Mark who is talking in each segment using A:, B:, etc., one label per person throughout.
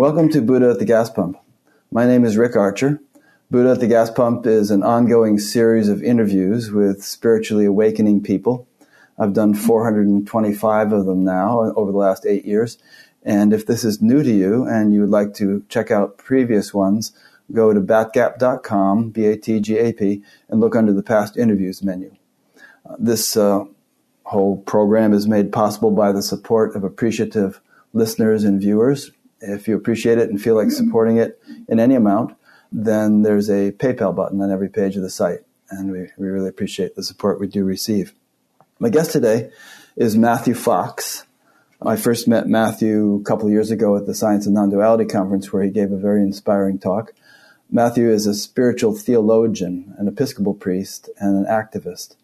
A: Welcome to Buddha at the Gas Pump. My name is Rick Archer. Buddha at the Gas Pump is an ongoing series of interviews with spiritually awakening people. I've done 425 of them now over the last eight years. And if this is new to you and you would like to check out previous ones, go to batgap.com, B-A-T-G-A-P, and look under the past interviews menu. Uh, this uh, whole program is made possible by the support of appreciative listeners and viewers. If you appreciate it and feel like supporting it in any amount, then there's a PayPal button on every page of the site. And we, we really appreciate the support we do receive. My guest today is Matthew Fox. I first met Matthew a couple of years ago at the Science and Non-Duality Conference where he gave a very inspiring talk. Matthew is a spiritual theologian, an Episcopal priest, and an activist.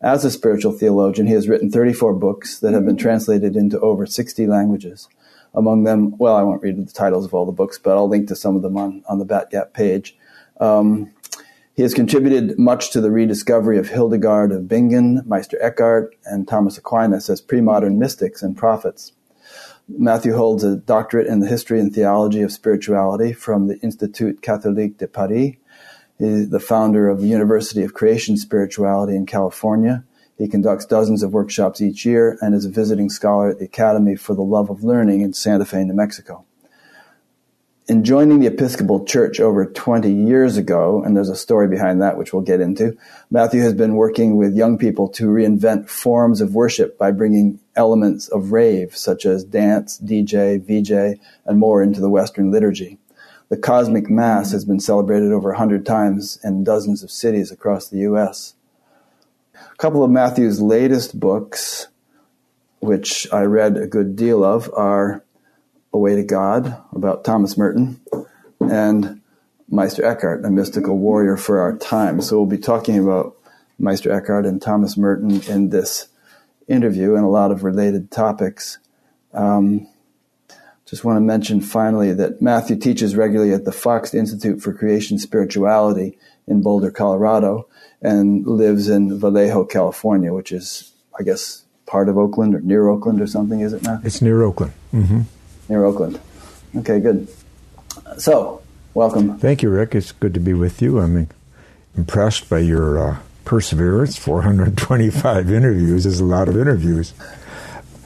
A: As a spiritual theologian, he has written 34 books that have been translated into over 60 languages. Among them, well, I won't read the titles of all the books, but I'll link to some of them on, on the Batgap page. Um, he has contributed much to the rediscovery of Hildegard of Bingen, Meister Eckhart, and Thomas Aquinas as pre-modern mystics and prophets. Matthew holds a doctorate in the history and theology of spirituality from the Institut Catholique de Paris. He's the founder of the University of Creation Spirituality in California he conducts dozens of workshops each year and is a visiting scholar at the Academy for the Love of Learning in Santa Fe, New Mexico. In joining the Episcopal Church over 20 years ago, and there's a story behind that which we'll get into, Matthew has been working with young people to reinvent forms of worship by bringing elements of rave, such as dance, DJ, VJ, and more into the Western liturgy. The Cosmic Mass has been celebrated over 100 times in dozens of cities across the U.S. A couple of Matthew's latest books, which I read a good deal of, are A Way to God about Thomas Merton and Meister Eckhart, a mystical warrior for our time. So we'll be talking about Meister Eckhart and Thomas Merton in this interview and a lot of related topics. Um, just want to mention finally that Matthew teaches regularly at the Fox Institute for Creation Spirituality in Boulder, Colorado and lives in Vallejo, California, which is, I guess, part of Oakland or near Oakland or something, is it not?
B: It's near Oakland.
A: Mm-hmm. Near Oakland. Okay, good. So, welcome.
B: Thank you, Rick. It's good to be with you. I'm impressed by your uh, perseverance. 425 interviews is a lot of interviews.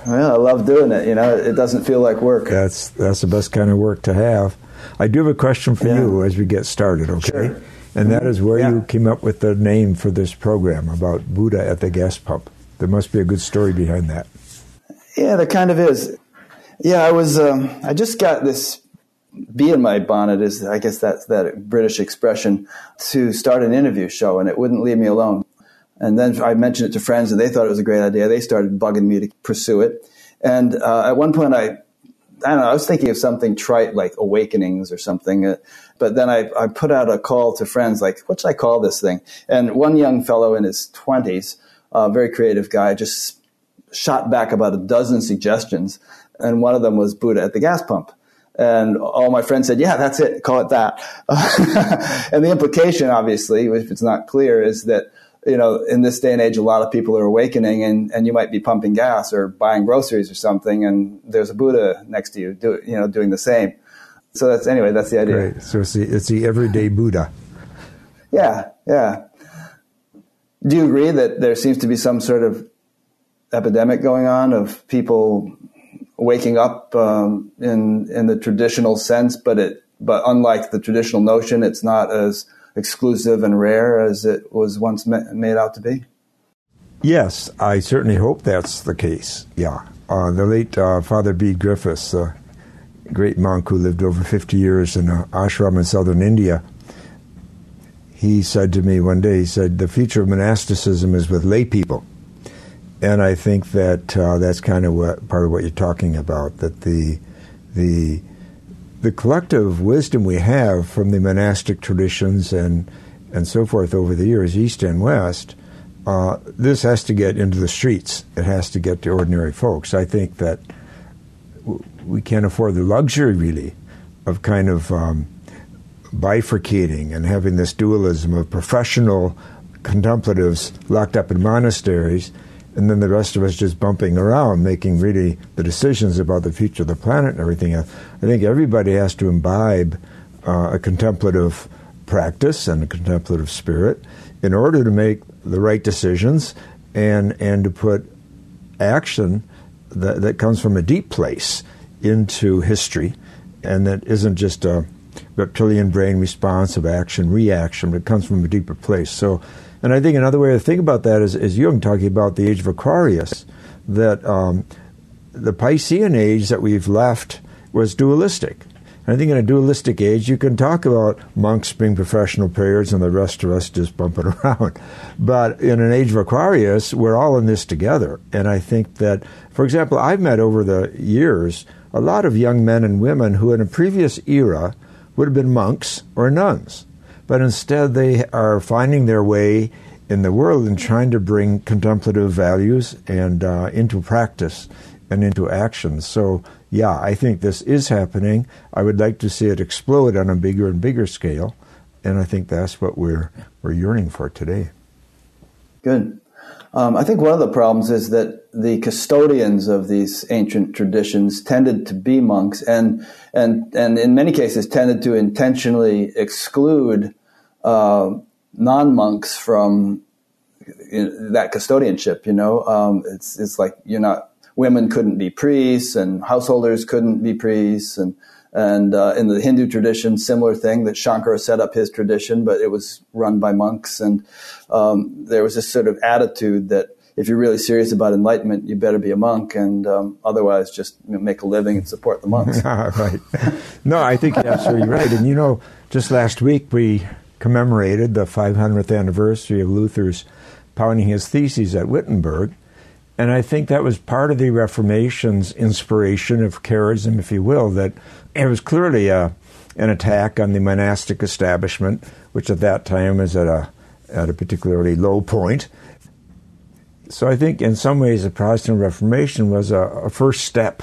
A: Well, I love doing it. You know, it doesn't feel like work.
B: That's that's the best kind of work to have. I do have a question for yeah. you as we get started. Okay.
A: Sure.
B: And that is where yeah. you came up with the name for this program about Buddha at the gas pump. There must be a good story behind that.
A: Yeah, there kind of is. Yeah, I was. Um, I just got this bee in my bonnet is I guess that's that British expression to start an interview show, and it wouldn't leave me alone. And then I mentioned it to friends, and they thought it was a great idea. They started bugging me to pursue it. And uh, at one point, I I don't know. I was thinking of something trite like awakenings or something. Uh, but then I, I put out a call to friends like, what should I call this thing? And one young fellow in his 20s, a very creative guy, just shot back about a dozen suggestions. And one of them was Buddha at the gas pump. And all my friends said, yeah, that's it. Call it that. and the implication, obviously, if it's not clear, is that you know, in this day and age, a lot of people are awakening, and, and you might be pumping gas or buying groceries or something, and there's a Buddha next to you, do, you know, doing the same. So that's anyway, that's the idea.
B: Great. So it's the, it's the everyday Buddha.
A: Yeah, yeah. Do you agree that there seems to be some sort of epidemic going on of people waking up um, in in the traditional sense, but it but unlike the traditional notion, it's not as exclusive and rare as it was once made out to be?
B: Yes, I certainly hope that's the case. Yeah. Uh, the late uh, Father Bede Griffiths, a great monk who lived over 50 years in an ashram in southern India, he said to me one day, he said, the future of monasticism is with lay people. And I think that uh, that's kind of what, part of what you're talking about, that the, the the collective wisdom we have from the monastic traditions and and so forth over the years, east and west, uh, this has to get into the streets. It has to get to ordinary folks. I think that w- we can't afford the luxury, really, of kind of um, bifurcating and having this dualism of professional contemplatives locked up in monasteries and then the rest of us just bumping around, making really the decisions about the future of the planet and everything else. I think everybody has to imbibe uh, a contemplative practice and a contemplative spirit in order to make the right decisions and and to put action that, that comes from a deep place into history and that isn't just a reptilian brain response of action reaction, but it comes from a deeper place. So and I think another way to think about that is, is Jung talking about the age of Aquarius, that um, the Piscean age that we've left was dualistic. And I think in a dualistic age, you can talk about monks being professional prayers and the rest of us just bumping around. But in an age of Aquarius, we're all in this together. And I think that, for example, I've met over the years a lot of young men and women who in a previous era would have been monks or nuns but instead they are finding their way in the world and trying to bring contemplative values and uh, into practice and into action. So, yeah, I think this is happening. I would like to see it explode on a bigger and bigger scale, and I think that's what we're we're yearning for today.
A: Good. Um, I think one of the problems is that the custodians of these ancient traditions tended to be monks, and and and in many cases tended to intentionally exclude uh, non monks from that custodianship. You know, um, it's it's like you're not women couldn't be priests and householders couldn't be priests and and uh, in the Hindu tradition, similar thing that Shankara set up his tradition, but it was run by monks, and um, there was this sort of attitude that if you're really serious about enlightenment, you better be a monk, and um, otherwise just you know, make a living and support the monks.
B: right. No, I think you're absolutely right. And you know, just last week we commemorated the 500th anniversary of Luther's pounding his theses at Wittenberg. And I think that was part of the Reformation's inspiration of charism, if you will, that it was clearly a, an attack on the monastic establishment, which at that time was at a, at a particularly low point. So I think in some ways the Protestant Reformation was a, a first step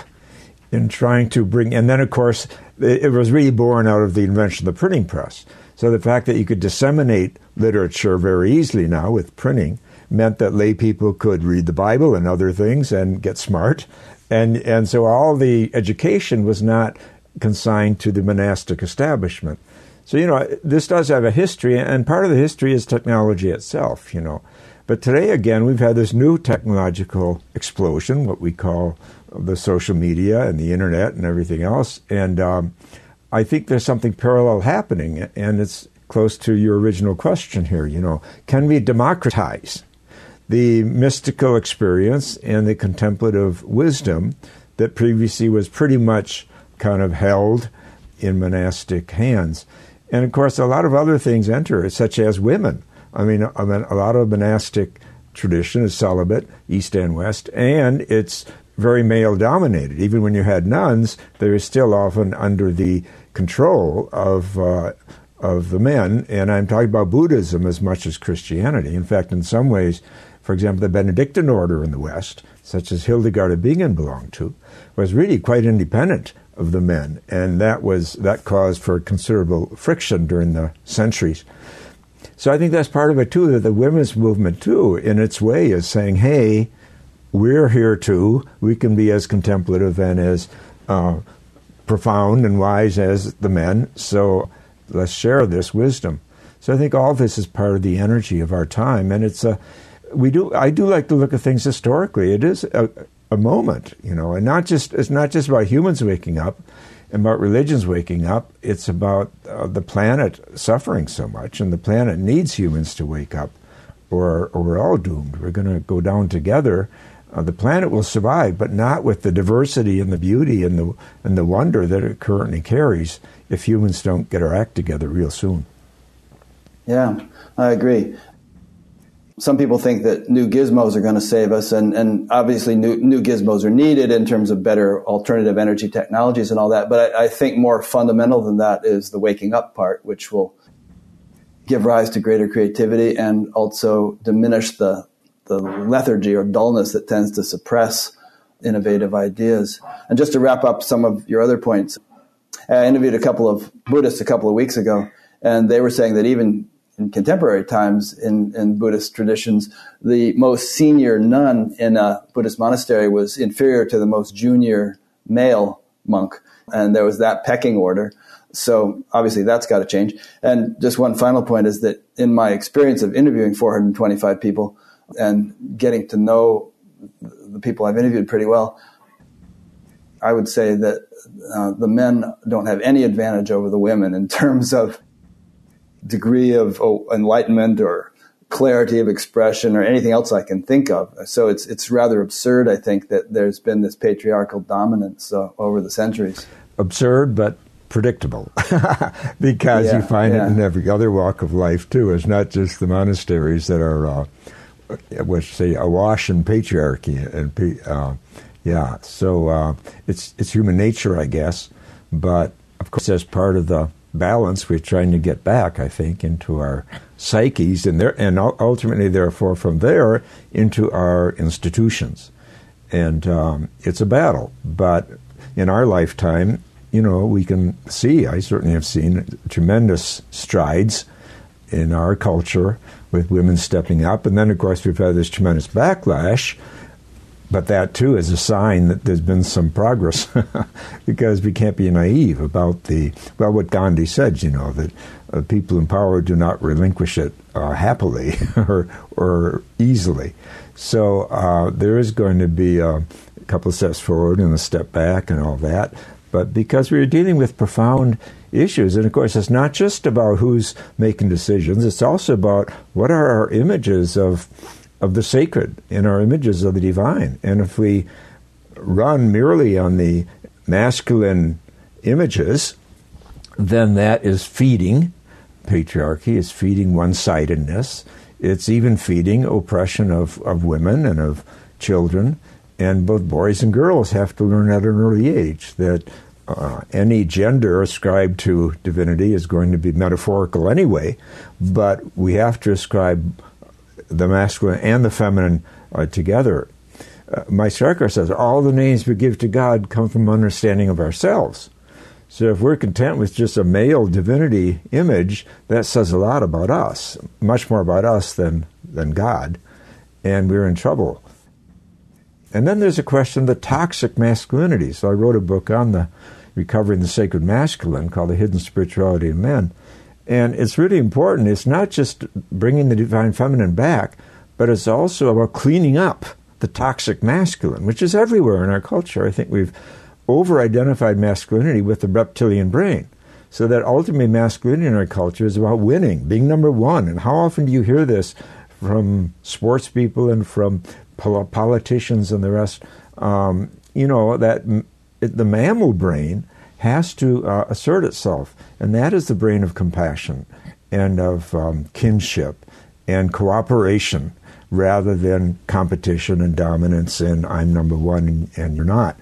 B: in trying to bring, and then of course it, it was really born out of the invention of the printing press. So the fact that you could disseminate literature very easily now with printing meant that lay people could read the Bible and other things and get smart. And, and so all the education was not consigned to the monastic establishment. So, you know, this does have a history, and part of the history is technology itself, you know. But today, again, we've had this new technological explosion, what we call the social media and the internet and everything else. And um, I think there's something parallel happening, and it's close to your original question here. You know, can we democratize the mystical experience and the contemplative wisdom that previously was pretty much kind of held in monastic hands? And of course, a lot of other things enter, such as women. I mean, I mean a lot of monastic tradition is celibate, East and West, and it's very male dominated. Even when you had nuns, they were still often under the control of uh, of the men, and I'm talking about Buddhism as much as Christianity. In fact, in some ways, for example, the Benedictine order in the West, such as Hildegard of Bingen belonged to, was really quite independent of the men, and that was that caused for considerable friction during the centuries. So I think that's part of it too. That the women's movement too, in its way, is saying, "Hey, we're here too. We can be as contemplative and as uh, profound and wise as the men, so let's share this wisdom. So I think all this is part of the energy of our time, and it's a we do. I do like to look at things historically. It is a, a moment, you know, and not just it's not just about humans waking up and about religions waking up. It's about uh, the planet suffering so much, and the planet needs humans to wake up, or or we're all doomed. We're going to go down together uh, the planet will survive, but not with the diversity and the beauty and the and the wonder that it currently carries if humans don't get our act together real soon.
A: Yeah, I agree. Some people think that new gizmos are going to save us, and, and obviously new, new gizmos are needed in terms of better alternative energy technologies and all that. But I, I think more fundamental than that is the waking up part, which will give rise to greater creativity and also diminish the the lethargy or dullness that tends to suppress innovative ideas. And just to wrap up some of your other points, I interviewed a couple of Buddhists a couple of weeks ago, and they were saying that even in contemporary times in, in Buddhist traditions, the most senior nun in a Buddhist monastery was inferior to the most junior male monk. And there was that pecking order. So obviously that's got to change. And just one final point is that in my experience of interviewing 425 people and getting to know the people I've interviewed pretty well, I would say that uh, the men don't have any advantage over the women in terms of degree of oh, enlightenment or clarity of expression or anything else I can think of. So it's it's rather absurd, I think, that there's been this patriarchal dominance uh, over the centuries.
B: Absurd, but predictable, because yeah, you find yeah. it in every other walk of life too. It's not just the monasteries that are, uh, let's say, awash in patriarchy and uh, yeah. So uh, it's it's human nature, I guess, but of course, as part of the balance we're trying to get back, I think, into our psyches and there, and ultimately, therefore, from there into our institutions. And um, it's a battle, but in our lifetime, you know, we can see. I certainly have seen tremendous strides in our culture with women stepping up, and then, of course, we've had this tremendous backlash. But that too is a sign that there's been some progress. Because we can't be naive about the well what Gandhi said you know that uh, people in power do not relinquish it uh, happily or or easily. So uh, there is going to be a couple of steps forward and a step back and all that. But because we're dealing with profound issues and of course it's not just about who's making decisions it's also about what are our images of of the sacred in our images of the divine. And if we run merely on the masculine images, then that is feeding patriarchy, it's feeding one sidedness, it's even feeding oppression of, of women and of children. And both boys and girls have to learn at an early age that uh, any gender ascribed to divinity is going to be metaphorical anyway, but we have to ascribe the masculine and the feminine uh, together. Uh, Meister Eckhart says all the names we give to God come from understanding of ourselves. So if we're content with just a male divinity image, that says a lot about us, much more about us than, than God, and we're in trouble. And then there's a question of the toxic masculinity. So I wrote a book on the recovering the sacred masculine called The Hidden Spirituality of Men. And it's really important. It's not just bringing the divine feminine back, but it's also about cleaning up the toxic masculine, which is everywhere in our culture. I think we've over identified masculinity with the reptilian brain. So that ultimately masculinity in our culture is about winning, being number one. And how often do you hear this from sports people and from politicians and the rest? Um, you know, that the mammal brain has to uh, assert itself, and that is the brain of compassion and of um, kinship and cooperation rather than competition and dominance and I'm number one and, and you're not.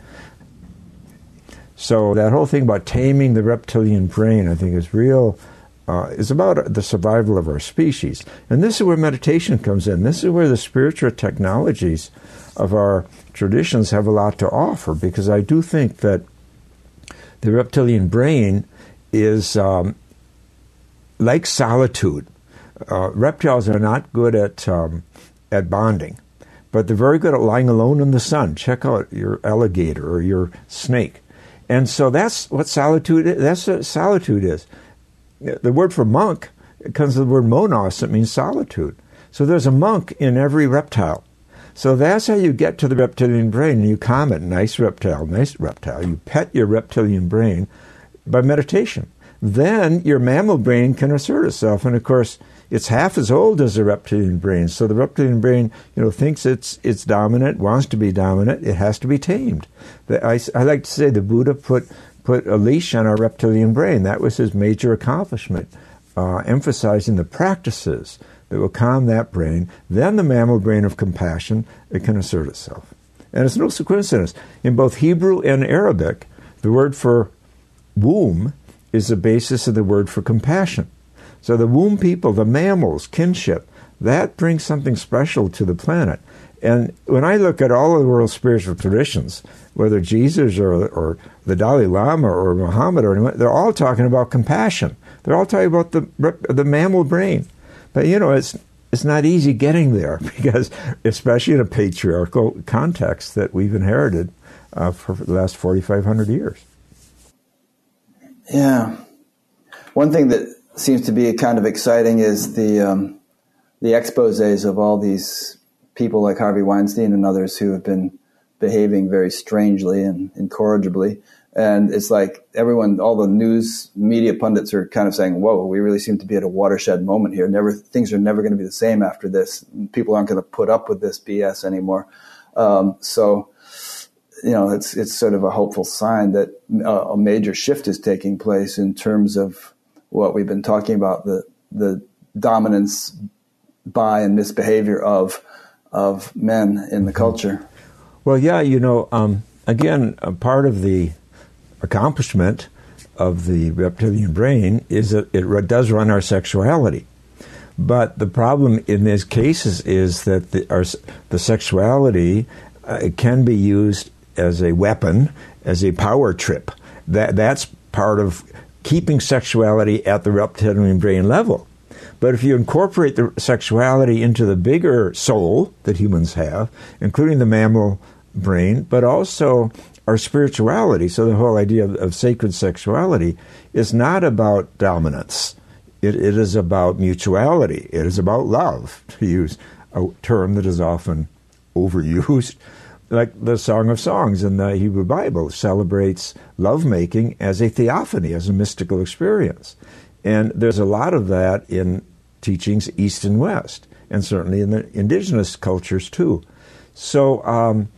B: So that whole thing about taming the reptilian brain, I think, is real. Uh, is about the survival of our species, and this is where meditation comes in. This is where the spiritual technologies of our traditions have a lot to offer, because I do think that the reptilian brain is um, like solitude. Uh, reptiles are not good at um, at bonding, but they're very good at lying alone in the sun. Check out your alligator or your snake, and so that's what solitude. Is. That's what solitude is. The word for monk comes from the word monos. It means solitude. So there's a monk in every reptile. So that's how you get to the reptilian brain. And You calm it, nice reptile, nice reptile. You pet your reptilian brain by meditation. Then your mammal brain can assert itself. And of course, it's half as old as the reptilian brain. So the reptilian brain, you know, thinks it's it's dominant, wants to be dominant. It has to be tamed. I, I like to say the Buddha put put a leash on our reptilian brain. That was his major accomplishment, uh, emphasizing the practices that will calm that brain. Then the mammal brain of compassion, it can assert itself. And it's no coincidence. In both Hebrew and Arabic, the word for womb is the basis of the word for compassion. So the womb people, the mammals, kinship, that brings something special to the planet. And when I look at all of the world's spiritual traditions, whether Jesus or, or the Dalai Lama or Muhammad or anyone, they're all talking about compassion. They're all talking about the, the mammal brain. But you know, it's it's not easy getting there because, especially in a patriarchal context that we've inherited uh, for the last 4,500 years.
A: Yeah. One thing that seems to be kind of exciting is the um, the exposés of all these people like Harvey Weinstein and others who have been behaving very strangely and incorrigibly. And it's like everyone, all the news media pundits are kind of saying, "Whoa, we really seem to be at a watershed moment here. Never things are never going to be the same after this. People aren't going to put up with this BS anymore." Um, so, you know, it's it's sort of a hopeful sign that uh, a major shift is taking place in terms of what we've been talking about the the dominance by and misbehavior of of men in the culture.
B: Well, yeah, you know, um, again, a part of the accomplishment of the reptilian brain is that it does run our sexuality. But the problem in these cases is that the, our, the sexuality uh, can be used as a weapon, as a power trip. That, that's part of keeping sexuality at the reptilian brain level. But if you incorporate the sexuality into the bigger soul that humans have, including the mammal brain, but also our spirituality. So the whole idea of, of sacred sexuality is not about dominance. It, it is about mutuality. It is about love, to use a term that is often overused. Like the Song of Songs in the Hebrew Bible celebrates lovemaking as a theophany, as a mystical experience. And there's a lot of that in teachings east and west, and certainly in the indigenous cultures too. So, um,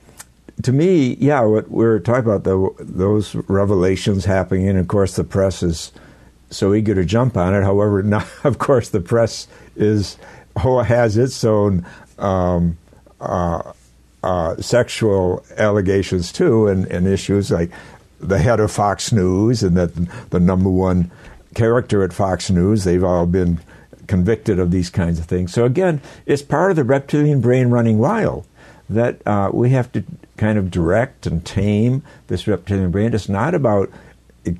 B: to me, yeah, what we're talking about the, those revelations happening, and of course the press is so eager to jump on it. However, not, of course the press is has its own um, uh, uh, sexual allegations too, and, and, issues like the head of Fox News and that the number one character at Fox News. They've all been convicted of these kinds of things. So again, it's part of the reptilian brain running wild that uh, we have to kind of direct and tame this reptilian brain. It's not about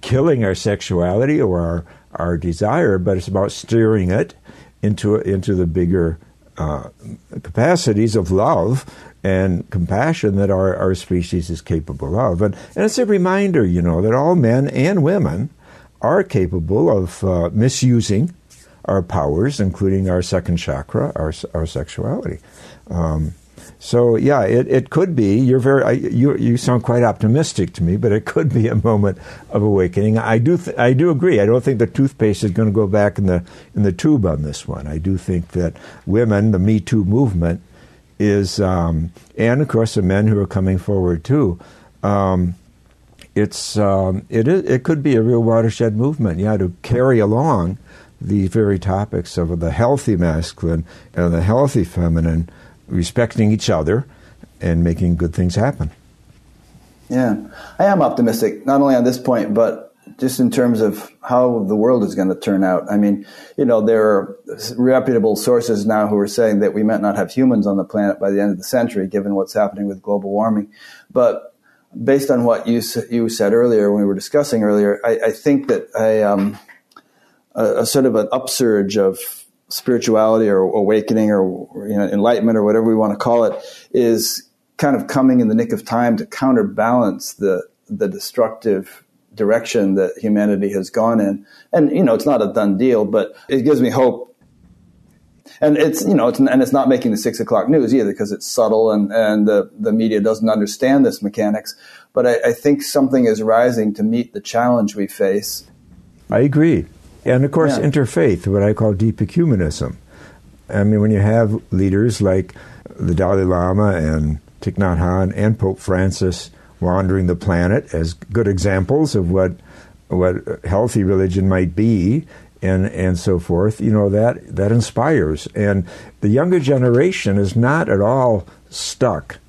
B: killing our sexuality or our, our desire, but it's about steering it into into the bigger uh, capacities of love and compassion that our, our species is capable of. And, and it's a reminder, you know, that all men and women are capable of uh, misusing our powers, including our second chakra, our, our sexuality. Um, so yeah, it, it could be. You're very I, you you sound quite optimistic to me, but it could be a moment of awakening. I do th- I do agree. I don't think the toothpaste is going to go back in the in the tube on this one. I do think that women, the Me Too movement, is um, and of course the men who are coming forward too. Um, it's um, it is it could be a real watershed movement. Yeah, to carry along these very topics of the healthy masculine and the healthy feminine respecting each other and making good things happen.
A: Yeah, I am optimistic, not only on this point, but just in terms of how the world is going to turn out. I mean, you know, there are reputable sources now who are saying that we might not have humans on the planet by the end of the century, given what's happening with global warming. But based on what you you said earlier when we were discussing earlier, I, I think that a, um, a, a sort of an upsurge of spirituality or awakening or you know, enlightenment or whatever we want to call it is kind of coming in the nick of time to counterbalance the the destructive direction that humanity has gone in. And you know, it's not a done deal, but it gives me hope. And it's you know, it's, and it's not making the six o'clock news either because it's subtle and and the the media doesn't understand this mechanics. But I, I think something is rising to meet the challenge we face.
B: I agree. And of course, yeah. interfaith, what I call deep ecumenism. I mean, when you have leaders like the Dalai Lama and Thich Nhat Hanh and Pope Francis wandering the planet as good examples of what what healthy religion might be, and and so forth. You know that that inspires, and the younger generation is not at all stuck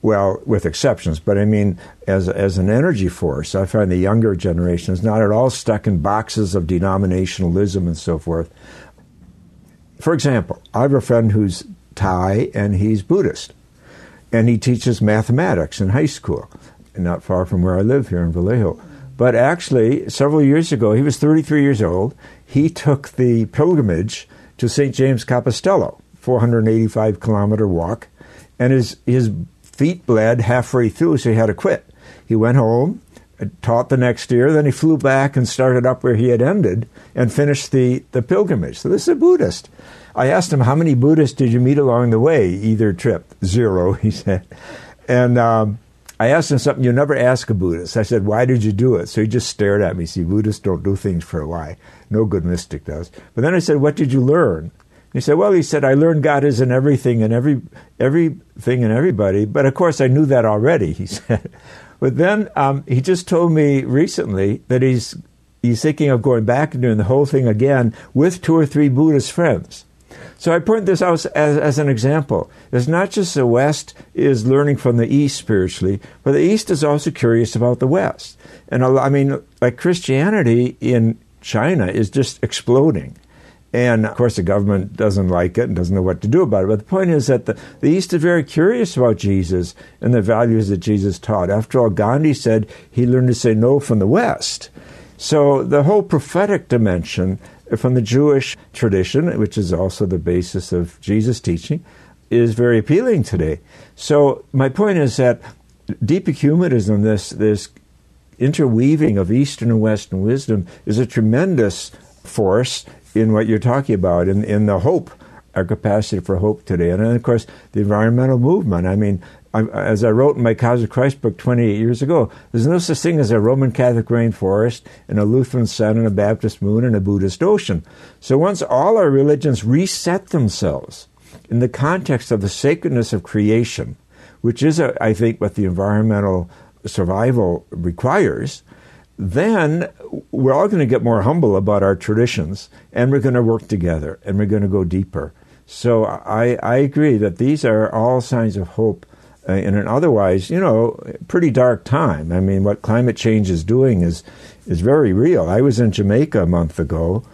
B: well, with exceptions, but I mean, as, as an energy force, I find the younger generation is not at all stuck in boxes of denominationalism and so forth. For example, I have a friend who's Thai and he's Buddhist, and he teaches mathematics in high school, not far from where I live here in Vallejo. But actually, several years ago, he was 33 years old. He took the pilgrimage to St. James Compostela, 485 kilometer walk, and his, his feet bled halfway through, so he had to quit. He went home, taught the next year, then he flew back and started up where he had ended and finished the, the pilgrimage. So this is a Buddhist. I asked him, How many Buddhists did you meet along the way, either trip? Zero, he said. And um, I asked him something you never ask a Buddhist. I said, Why did you do it? So he just stared at me. See, Buddhists don't do things for a why. No good mystic does. But then I said, What did you learn? He said, "Well, he said I learned God is in everything and every everything and everybody, but of course I knew that already." He said, but then um, he just told me recently that he's he's thinking of going back and doing the whole thing again with two or three Buddhist friends. So I point this out as, as an example. It's not just the West is learning from the East spiritually, but the East is also curious about the West. And I mean, like Christianity in China is just exploding. And of course, the government doesn't like it and doesn't know what to do about it. But the point is that the, the East is very curious about Jesus and the values that Jesus taught. After all, Gandhi said he learned to say no from the West. So the whole prophetic dimension from the Jewish tradition, which is also the basis of Jesus' teaching, is very appealing today. So my point is that deep ecumenism, this this interweaving of Eastern and Western wisdom, is a tremendous force in what you're talking about, in, in the hope, our capacity for hope today. And then, of course, the environmental movement. I mean, I, as I wrote in my Cosmic Christ book 28 years ago, there's no such thing as a Roman Catholic rainforest and a Lutheran sun and a Baptist moon and a Buddhist ocean. So once all our religions reset themselves in the context of the sacredness of creation, which is, a, I think, what the environmental survival requires, then we're all going to get more humble about our traditions and we're going to work together and we're going to go deeper. So I, I agree that these are all signs of hope uh, in an otherwise, you know, pretty dark time. I mean, what climate change is doing is, is very real. I was in Jamaica a month ago,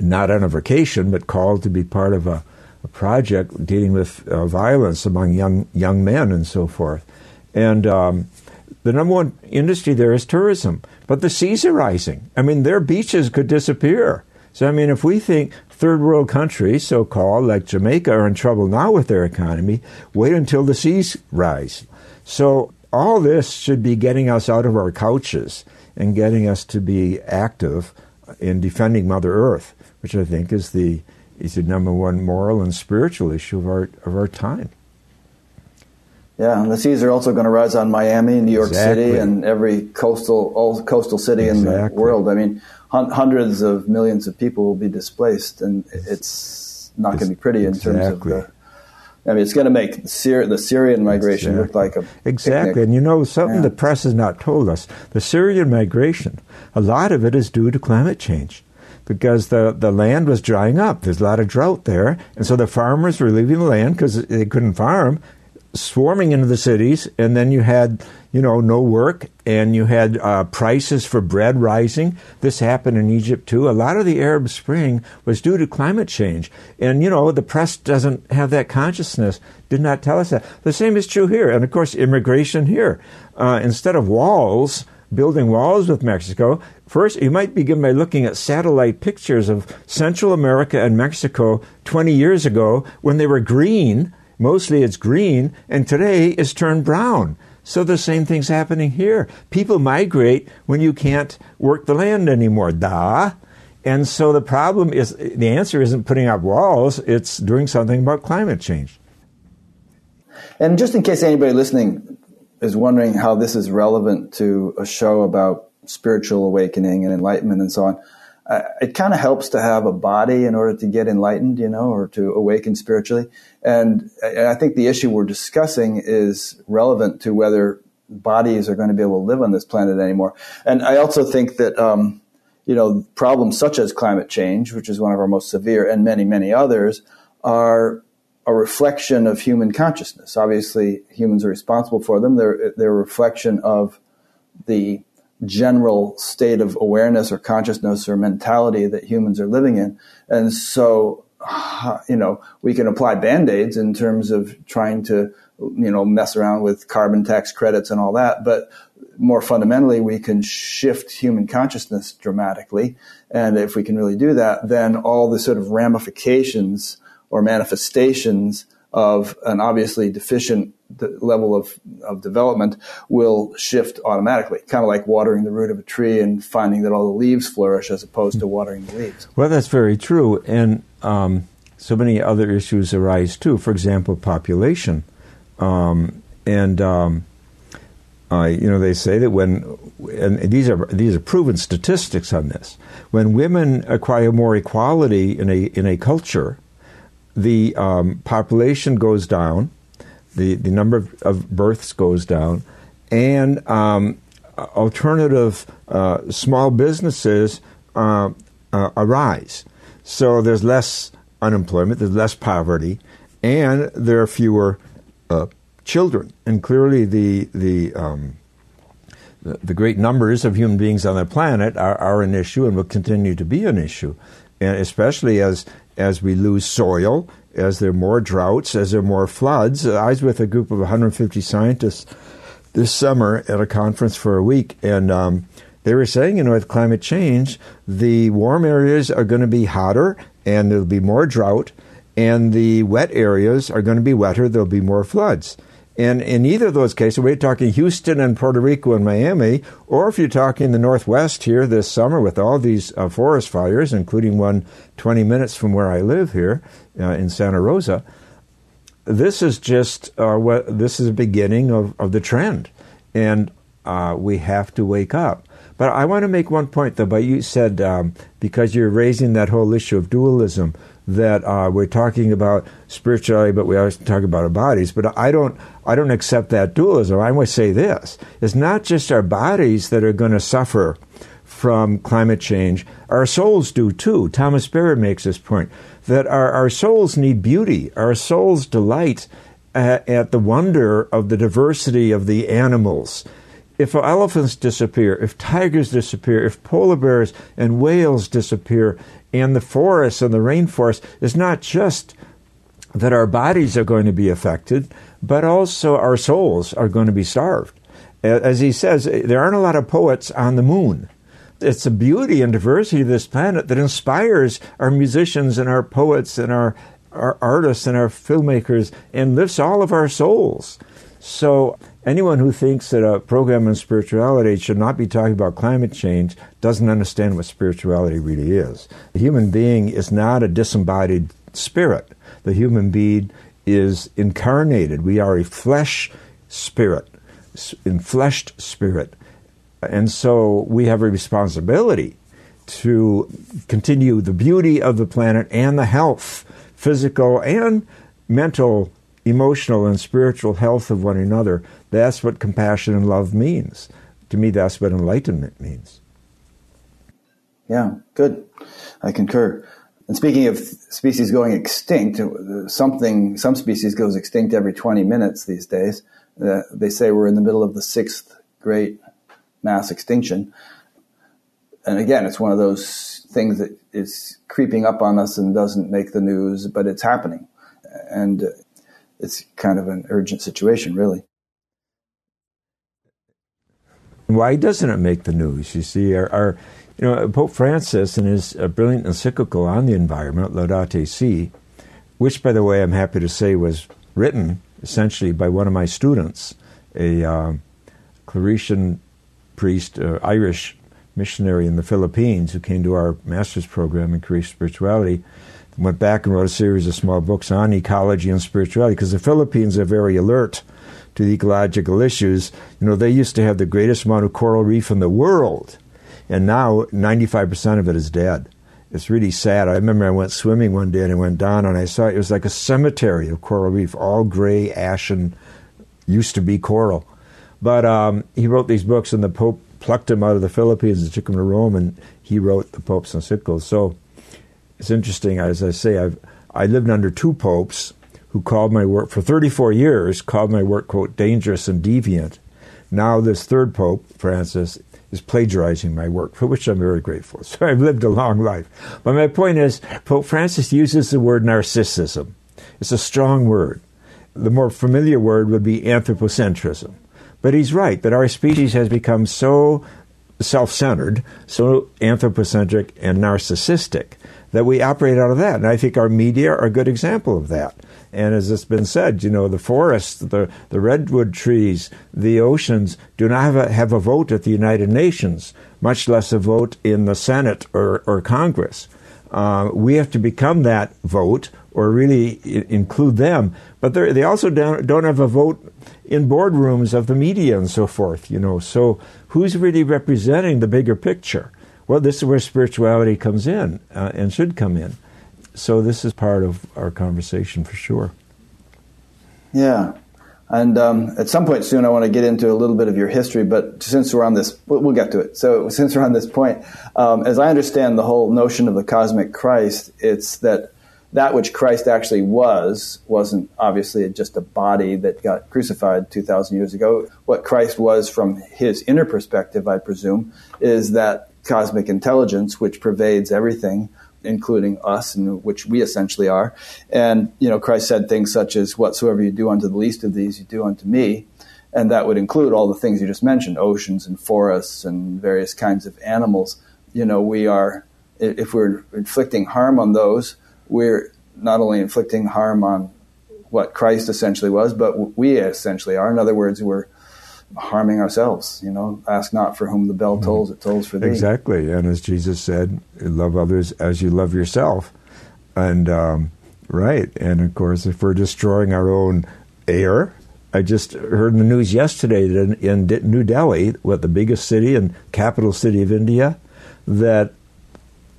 B: not on a vacation, but called to be part of a, a project dealing with uh, violence among young, young men and so forth. And, um, the number one industry there is tourism, but the seas are rising. I mean, their beaches could disappear. So, I mean, if we think third world countries, so called, like Jamaica, are in trouble now with their economy, wait until the seas rise. So, all this should be getting us out of our couches and getting us to be active in defending Mother Earth, which I think is the, is the number one moral and spiritual issue of our, of our time.
A: Yeah, and the seas are also going to rise on Miami, New York exactly. City, and every coastal all coastal city exactly. in the world. I mean, hun- hundreds of millions of people will be displaced, and it's not going to be pretty in exactly. terms of the. I mean, it's going to make Syri- the Syrian migration look like a
B: exactly.
A: Picnic.
B: And you know something yeah. the press has not told us: the Syrian migration, a lot of it is due to climate change because the, the land was drying up. There's a lot of drought there. And so the farmers were leaving the land because they couldn't farm swarming into the cities, and then you had, you know, no work, and you had uh, prices for bread rising. This happened in Egypt too. A lot of the Arab Spring was due to climate change, and you know, the press doesn't have that consciousness. Did not tell us that. The same is true here, and of course, immigration here. Uh, instead of walls. Building walls with Mexico. First, you might begin by looking at satellite pictures of Central America and Mexico 20 years ago when they were green Mostly it's green, and today it's turned brown. So the same thing's happening here. People migrate when you can't work the land anymore. Da. And so the problem is the answer isn't putting up walls, it's doing something about climate change.
A: And just in case anybody listening is wondering how this is relevant to a show about spiritual awakening and enlightenment and so on, uh, it kind of helps to have a body in order to get enlightened, you know, or to awaken spiritually. And I think the issue we're discussing is relevant to whether bodies are going to be able to live on this planet anymore. And I also think that, um, you know, problems such as climate change, which is one of our most severe, and many, many others, are a reflection of human consciousness. Obviously, humans are responsible for them. They're, they're a reflection of the general state of awareness or consciousness or mentality that humans are living in. And so, you know, we can apply band-aids in terms of trying to, you know, mess around with carbon tax credits and all that. But more fundamentally, we can shift human consciousness dramatically. And if we can really do that, then all the sort of ramifications or manifestations of an obviously deficient level of, of development will shift automatically, kind of like watering the root of a tree and finding that all the leaves flourish as opposed to watering the leaves.
B: Well, that's very true. And um, so many other issues arise too. For example, population. Um, and um, uh, you know, they say that when, and these are these are proven statistics on this. When women acquire more equality in a in a culture, the um, population goes down, the the number of, of births goes down, and um, alternative uh, small businesses uh, uh, arise. So there's less unemployment, there's less poverty, and there are fewer uh, children. And clearly, the the, um, the, the great numbers of human beings on the planet are, are an issue and will continue to be an issue, and especially as as we lose soil, as there are more droughts, as there are more floods. I was with a group of 150 scientists this summer at a conference for a week, and um, they were saying, you know, with climate change, the warm areas are going to be hotter, and there'll be more drought, and the wet areas are going to be wetter. There'll be more floods. And in either of those cases, we're talking Houston and Puerto Rico and Miami, or if you're talking the Northwest here this summer with all these uh, forest fires, including one 20 minutes from where I live here uh, in Santa Rosa, this is just uh, what this is the beginning of, of the trend, and uh, we have to wake up. But I want to make one point, though. But you said um, because you're raising that whole issue of dualism, that uh, we're talking about spirituality, but we always talk about our bodies. But I don't, I don't accept that dualism. I would say this: it's not just our bodies that are going to suffer from climate change. Our souls do too. Thomas Berry makes this point that our, our souls need beauty. Our souls delight at, at the wonder of the diversity of the animals if elephants disappear, if tigers disappear, if polar bears and whales disappear, and the forests and the rainforest, is not just that our bodies are going to be affected, but also our souls are going to be starved. As he says, there aren't a lot of poets on the moon. It's the beauty and diversity of this planet that inspires our musicians and our poets and our, our artists and our filmmakers and lifts all of our souls. So anyone who thinks that a program on spirituality should not be talking about climate change doesn't understand what spirituality really is. The human being is not a disembodied spirit. The human being is incarnated. We are a flesh spirit, enfleshed spirit. And so we have a responsibility to continue the beauty of the planet and the health, physical and mental emotional and spiritual health of one another. That's what compassion and love means. To me, that's what enlightenment means.
A: Yeah, good. I concur. And speaking of species going extinct, something some species goes extinct every 20 minutes these days. Uh, they say we're in the middle of the sixth great mass extinction. And again, it's one of those things that is creeping up on us and doesn't make the news, but it's happening. And it's kind of an urgent situation, really.
B: Why doesn't it make the news? You see, our, our you know Pope Francis in his uh, brilliant encyclical on the environment, Laudato Si, which, by the way, I'm happy to say was written essentially by one of my students, a uh, Claretian priest, uh, Irish missionary in the Philippines, who came to our master's program in Creation Spirituality went back and wrote a series of small books on ecology and spirituality because the Philippines are very alert to the ecological issues. You know, they used to have the greatest amount of coral reef in the world, and now 95% of it is dead. It's really sad. I remember I went swimming one day and I went down and I saw it was like a cemetery of coral reef, all gray, ashen, used to be coral. But um, he wrote these books, and the Pope plucked him out of the Philippines and took him to Rome, and he wrote the Pope's encyclicals. So it's interesting, as I say, I've I lived under two popes who called my work for 34 years, called my work quote dangerous and deviant. Now this third pope, Francis, is plagiarizing my work, for which I'm very grateful. So I've lived a long life. But my point is, Pope Francis uses the word narcissism. It's a strong word. The more familiar word would be anthropocentrism. But he's right that our species has become so self centered, so anthropocentric and narcissistic that we operate out of that. And I think our media are a good example of that. And as it's been said, you know, the forests, the, the redwood trees, the oceans do not have a, have a vote at the United Nations, much less a vote in the Senate or, or Congress. Uh, we have to become that vote or really I- include them. But they also don't, don't have a vote in boardrooms of the media and so forth, you know. So who's really representing the bigger picture? Well, this is where spirituality comes in uh, and should come in. So this is part of our conversation for sure.
A: Yeah. And um, at some point soon, I want to get into a little bit of your history, but since we're on this, we'll, get to it. So, since we're on this point, um, as I understand the whole notion of the cosmic Christ, it's that that which Christ actually was wasn't obviously just a body that got crucified 2,000 years ago. What Christ was from his inner perspective, I presume, is that cosmic intelligence which pervades everything including us, and which we essentially are. And you know, Christ said things such as, "Whatsoever you do unto the least of these, you do unto me," and that would include all the things you just mentioned: oceans and forests and various kinds of animals. You know, we are if we're inflicting harm on those, we're not only inflicting harm on what Christ essentially was, but we essentially are. In other words, we're harming ourselves. You know, ask not for whom the bell mm-hmm. tolls; it tolls for thee.
B: Exactly, and as Jesus said, love others as you love yourself. And um, right, and of course, if we're destroying our own air, I just heard in the news yesterday that in, in New Delhi, what the biggest city and capital city of India, that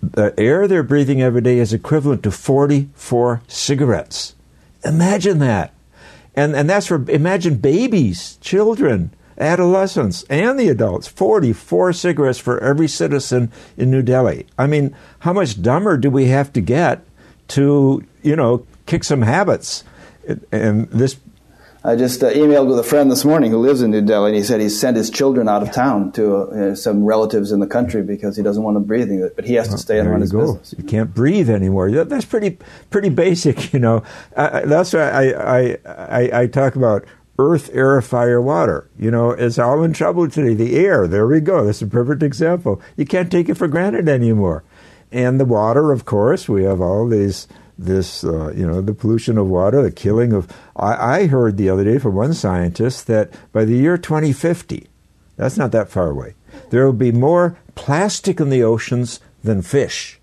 B: the air they're breathing every day is equivalent to 44 cigarettes. Imagine that. And, and that's for, imagine babies, children, adolescents, and the adults. 44 cigarettes for every citizen in New Delhi. I mean, how much dumber do we have to get to, you know, kick some habits? And this
A: I just uh, emailed with a friend this morning who lives in New Delhi, and he said he's sent his children out of town to uh, some relatives in the country because he doesn't want them breathing it, but he has to stay and run his go. business.
B: You can't breathe anymore. That's pretty pretty basic, you know. Uh, that's why I, I, I, I talk about earth, air, fire, water. You know, it's all in trouble today. The air, there we go. That's a perfect example. You can't take it for granted anymore. And the water, of course, we have all these this, uh, you know, the pollution of water, the killing of. I, I, heard the other day from one scientist that by the year 2050, that's not that far away, there will be more plastic in the oceans than fish.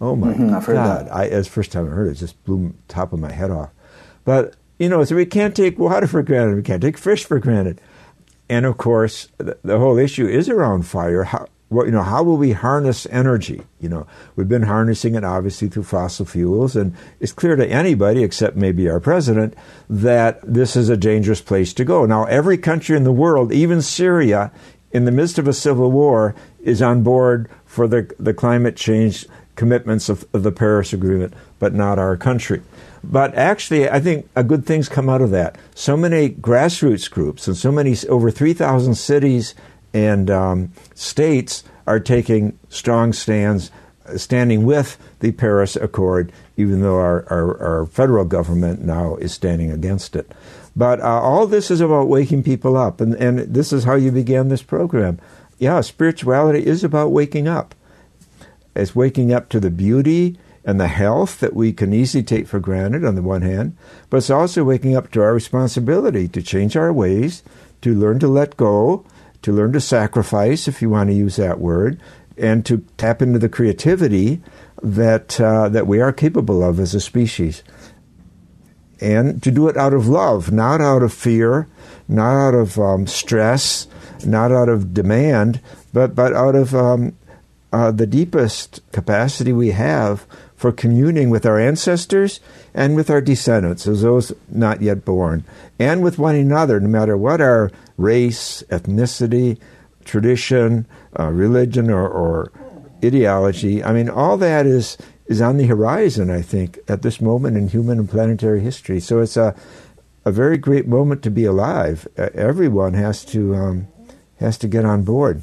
B: Oh my mm-hmm, God! I, as first time I heard it, it just blew top of my head off. But you know, so we can't take water for granted. We can't take fish for granted. And of course, the, the whole issue is around fire. How, well, you know, how will we harness energy? You know, we've been harnessing it obviously through fossil fuels, and it's clear to anybody except maybe our president that this is a dangerous place to go. Now, every country in the world, even Syria, in the midst of a civil war, is on board for the, the climate change commitments of, of the Paris Agreement, but not our country. But actually, I think a good things come out of that. So many grassroots groups and so many over 3,000 cities and um, states are taking strong stands, standing with the Paris Accord, even though our, our, our federal government now is standing against it. But uh, all this is about waking people up, and, and this is how you began this program. Yeah, spirituality is about waking up. It's waking up to the beauty and the health that we can easily take for granted on the one hand, but it's also waking up to our responsibility to change our ways, to learn to let go, to learn to sacrifice, if you want to use that word, and to tap into the creativity that uh, that we are capable of as a species, and to do it out of love, not out of fear, not out of um, stress, not out of demand, but but out of um, uh, the deepest capacity we have for communing with our ancestors and with our descendants, as those not yet born, and with one another, no matter what our race, ethnicity, tradition, uh, religion, or, or ideology. I mean, all that is is on the horizon. I think at this moment in human and planetary history. So it's a a very great moment to be alive. Uh, everyone has to um, has to get on board.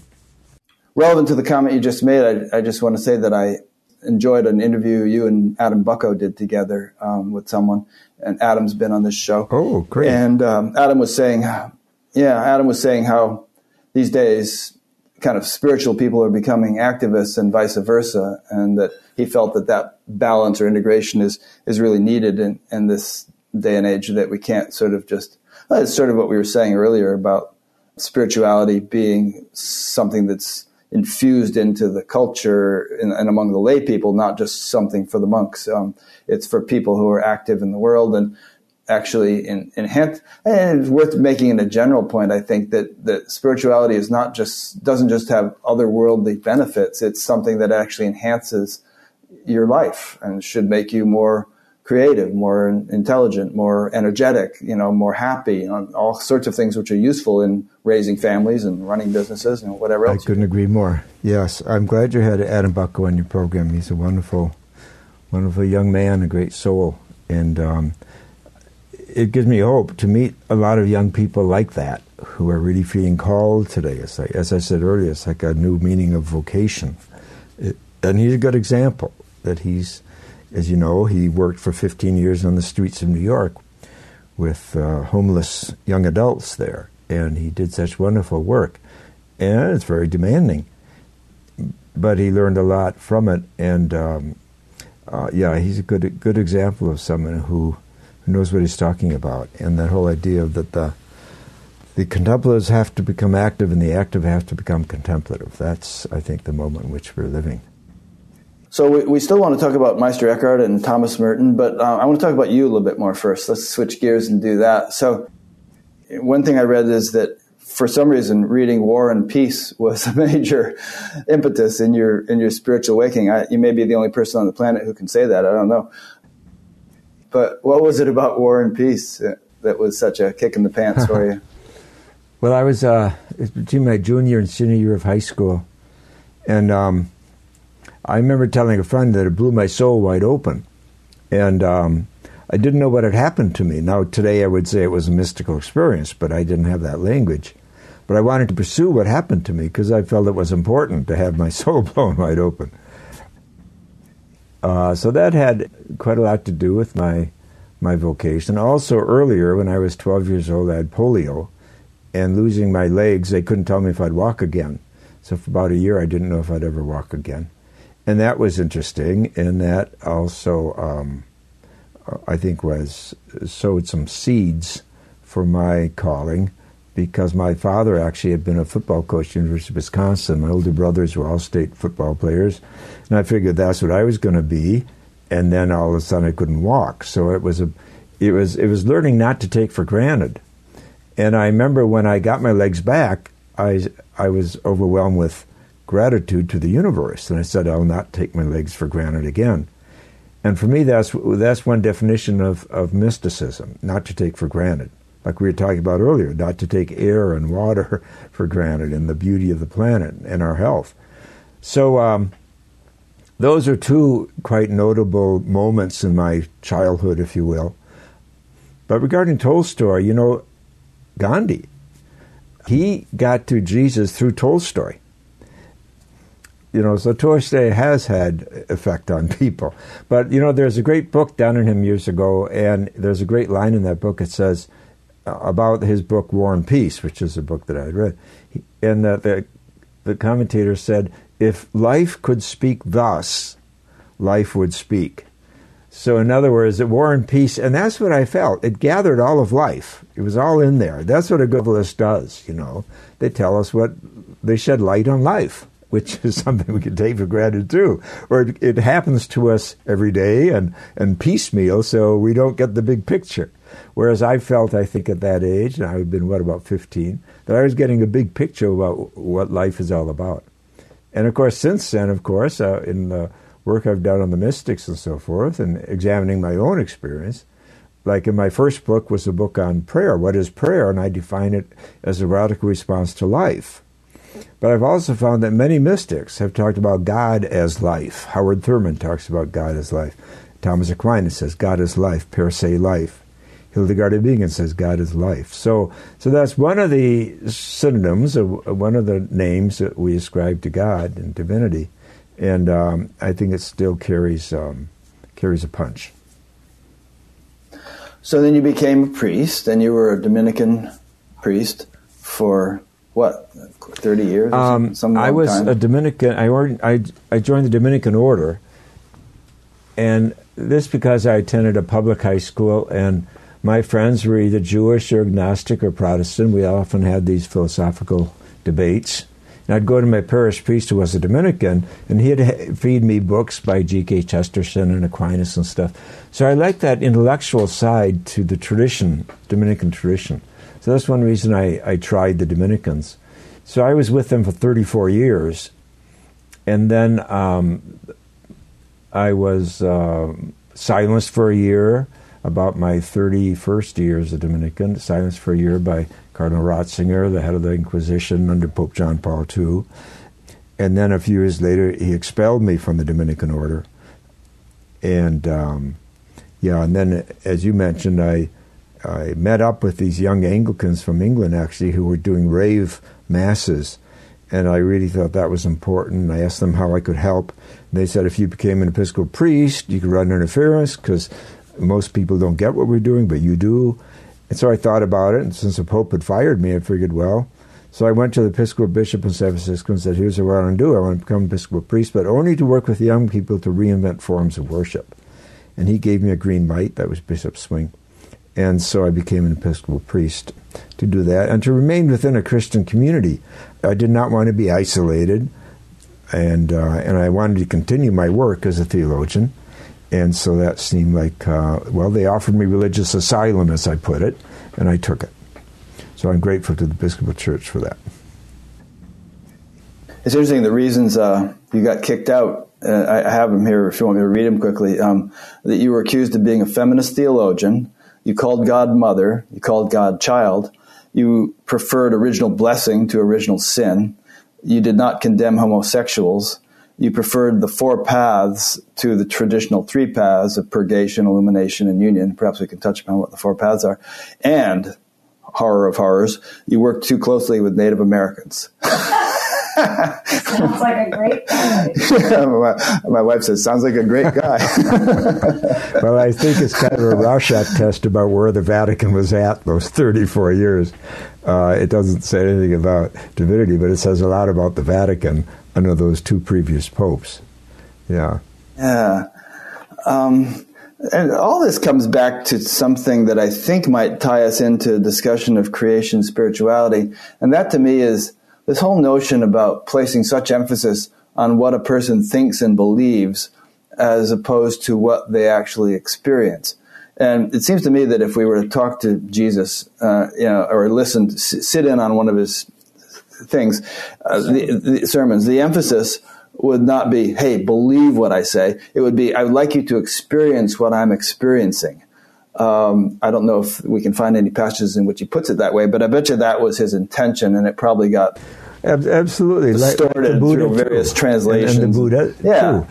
A: Relevant to the comment you just made, I, I, just want to say that I enjoyed an interview you and Adam Bucko did together um, with someone, and Adam's been on this show.
B: Oh, great!
A: And um, Adam was saying yeah, Adam was saying how these days kind of spiritual people are becoming activists and vice versa, and that he felt that that balance or integration is is really needed in, in this day and age that we can't sort of just. Well, it's sort of what we were saying earlier about spirituality being something that's infused into the culture and, and among the lay people, not just something for the monks. Um, it's for people who are active in the world and actually in, enhance. And it's worth making in a general point. I think that that spirituality is not just doesn't just have otherworldly benefits. It's something that actually enhances your life and should make you more creative, more intelligent, more energetic, you know, more happy, all sorts of things which are useful in raising families and running businesses and whatever else.
B: I couldn't agree more. Yes, I'm glad you had Adam Bucko on your program. He's a wonderful, wonderful young man, a great soul, and um, it gives me hope to meet a lot of young people like that who are really feeling called today. It's like, as I said earlier, it's like a new meaning of vocation. It, and he's a good example that he's as you know, he worked for 15 years on the streets of New York with uh, homeless young adults there, and he did such wonderful work. And it's very demanding, but he learned a lot from it. And um, uh, yeah, he's a good good example of someone who, who knows what he's talking about. And that whole idea of that the the contemplatives have to become active and the active have to become contemplative. That's, I think, the moment in which we're living.
A: So we, we still want to talk about Meister Eckhart and Thomas Merton, but uh, I want to talk about you a little bit more first. Let's switch gears and do that. So one thing I read is that for some reason reading War and Peace was a major impetus in your in your spiritual awakening. I, you may be the only person on the planet who can say that. I don't know. But what was it about War and Peace that was such a kick in the pants for you?
B: well, I was uh, between my junior and senior year of high school, and um, I remember telling a friend that it blew my soul wide open. And um, I didn't know what had happened to me. Now, today I would say it was a mystical experience, but I didn't have that language. But I wanted to pursue what happened to me because I felt it was important to have my soul blown wide open. Uh, so that had quite a lot to do with my my vocation. Also, earlier when I was 12 years old, I had polio, and losing my legs, they couldn't tell me if I'd walk again. So for about a year, I didn't know if I'd ever walk again and that was interesting. And that also, um, I think, was sowed some seeds for my calling because my father actually had been a football coach at the University of Wisconsin. My older brothers were all state football players, and I figured that's what I was going to be. And then all of a sudden, I couldn't walk. So it was a, it was it was learning not to take for granted. And I remember when I got my legs back, I I was overwhelmed with gratitude to the universe. And I said, I'll not take my legs for granted again. And for me, that's, that's one definition of, of mysticism, not to take for granted. Like we were talking about earlier, not to take air and water for granted and the beauty of the planet and our health. So, um, those are two quite notable moments in my childhood, if you will. But regarding Tolstoy, you know, Gandhi, he got to Jesus through Tolstoy you know, so Tolstoy has had effect on people. But you know, there's a great book done on him years ago, and there's a great line in that book. It says uh, about his book War and Peace, which is a book that I had read, and the, the the commentator said, "If life could speak thus, life would speak." So, in other words, at War and Peace, and that's what I felt. It gathered all of life. It was all in there. That's what a good list does. You know, they tell us what they shed light on life which is something we can take for granted too. Or it, it, happens to us every day and, and piecemeal, so we don't get the big picture. Whereas I felt, I think, at that age, and I've been, what, about 15, that I was getting a big picture about what life is all about. And of course, since then, of course, uh, in the work I've done on the mystics and so forth, and examining my own experience, like in my first book was a book on prayer. What is prayer? And I define it as a radical response to life. But I've also found that many mystics have talked about God as life. Howard Thurman talks about God as life. Thomas Aquinas says God is life, per se life. Hildegard of Bingen says God is life. So, so that's one of the synonyms, one of the names that we ascribe to God and divinity, and um, I think it still carries um, carries a punch.
A: So then you became a priest, and you were a Dominican priest. for what, 30 years?
B: Um,
A: some,
B: I was
A: time?
B: a Dominican. I, I, I joined the Dominican order, and this because I attended a public high school, and my friends were either Jewish or agnostic or Protestant. We often had these philosophical debates. And I'd go to my parish priest, who was a Dominican, and he'd feed me books by G.K. Chesterton and Aquinas and stuff. So I liked that intellectual side to the tradition, Dominican tradition. So that's one reason I, I tried the Dominicans. So I was with them for 34 years. And then um, I was uh, silenced for a year about my 31st year as a Dominican, silenced for a year by Cardinal Ratzinger, the head of the Inquisition under Pope John Paul II. And then a few years later, he expelled me from the Dominican order. And um, yeah, and then as you mentioned, I I met up with these young Anglicans from England actually who were doing rave masses, and I really thought that was important. I asked them how I could help. And they said if you became an Episcopal priest, you could run interference because most people don't get what we're doing, but you do. And so I thought about it, and since the Pope had fired me, I figured, well, so I went to the Episcopal bishop in San Francisco and said, here's what I want to do. I want to become an Episcopal priest, but only to work with young people to reinvent forms of worship. And he gave me a green light. That was Bishop Swing. And so I became an Episcopal priest to do that and to remain within a Christian community. I did not want to be isolated, and, uh, and I wanted to continue my work as a theologian. And so that seemed like, uh, well, they offered me religious asylum, as I put it, and I took it. So I'm grateful to the Episcopal Church for that.
A: It's interesting the reasons uh, you got kicked out. Uh, I have them here if you want me to read them quickly. Um, that you were accused of being a feminist theologian. You called God mother. You called God child. You preferred original blessing to original sin. You did not condemn homosexuals you preferred the four paths to the traditional three paths of purgation, illumination, and union. Perhaps we can touch upon what the four paths are. And, horror of horrors, you worked too closely with Native Americans.
C: sounds like a great guy.
A: my, my, wife says, sounds like a great guy.
B: well, I think it's kind of a Rorschach test about where the Vatican was at those 34 years. Uh, it doesn't say anything about divinity, but it says a lot about the Vatican under those two previous popes. Yeah.
A: Yeah. Um, and all this comes back to something that I think might tie us into a discussion of creation spirituality. And that to me is this whole notion about placing such emphasis on what a person thinks and believes as opposed to what they actually experience. And it seems to me that if we were to talk to Jesus, uh, you know, or listen, sit in on one of his things, uh, the, the sermons, the emphasis would not be, hey, believe what I say. It would be, I would like you to experience what I'm experiencing. Um, I don't know if we can find any passages in which he puts it that way, but I bet you that was his intention, and it probably got
B: absolutely
A: distorted like through various
B: too.
A: translations.
B: And, and the Buddha,
A: yeah.
B: Too.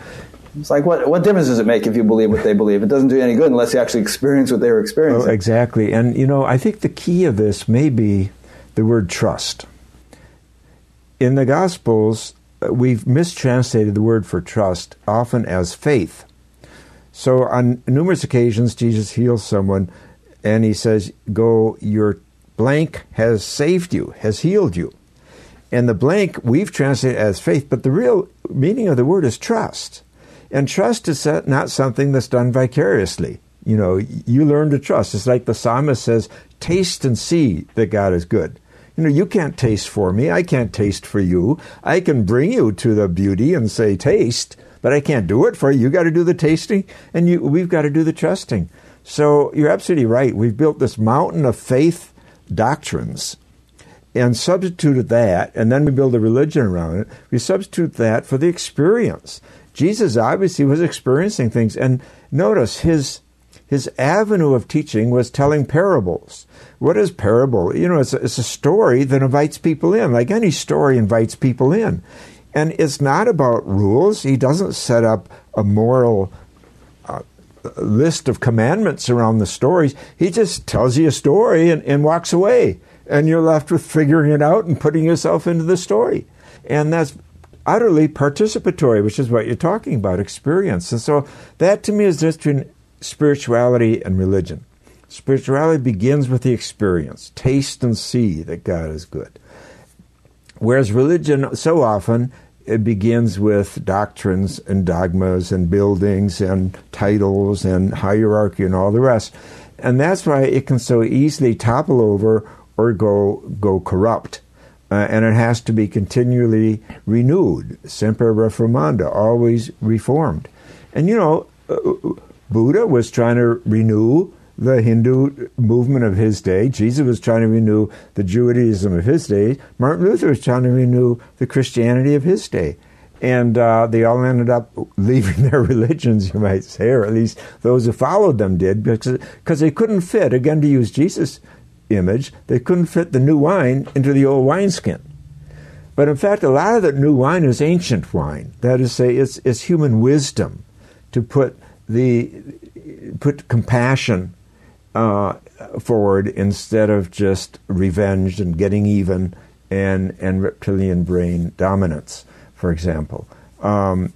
A: It's like what what difference does it make if you believe what they believe? It doesn't do any good unless you actually experience what they were experiencing.
B: Oh, exactly, and you know, I think the key of this may be the word trust in the Gospels, uh, we've mistranslated the word for trust often as faith. So, on numerous occasions, Jesus heals someone and he says, Go, your blank has saved you, has healed you. And the blank we've translated as faith, but the real meaning of the word is trust. And trust is not something that's done vicariously. You know, you learn to trust. It's like the psalmist says, Taste and see that God is good. You know, you can't taste for me. I can't taste for you. I can bring you to the beauty and say, taste, but I can't do it for you. You got to do the tasting, and you, we've got to do the trusting. So you're absolutely right. We've built this mountain of faith doctrines and substituted that, and then we build a religion around it. We substitute that for the experience. Jesus obviously was experiencing things, and notice his his avenue of teaching was telling parables. What is parable? You know, it's a, it's a story that invites people in, like any story invites people in. And it's not about rules. He doesn't set up a moral uh, list of commandments around the stories. He just tells you a story and, and walks away. And you're left with figuring it out and putting yourself into the story. And that's utterly participatory, which is what you're talking about, experience. And so that to me is just between spirituality and religion. Spirituality begins with the experience. Taste and see that God is good. Whereas religion, so often, it begins with doctrines and dogmas and buildings and titles and hierarchy and all the rest. And that's why it can so easily topple over or go, go corrupt. Uh, and it has to be continually renewed, semper reformanda, always reformed. And you know, uh, Buddha was trying to renew the Hindu movement of his day. Jesus was trying to renew the Judaism of his day. Martin Luther was trying to renew the Christianity of his day. And uh, they all ended up leaving their religions, you might say, or at least those who followed them did, because, because they couldn't fit, again, to use Jesus' image, they couldn't fit the new wine into the old wineskin. But in fact, a lot of the new wine is ancient wine. That is, to say, it's, it's human wisdom to put the put compassion uh, forward instead of just revenge and getting even and and reptilian brain dominance, for example. Um,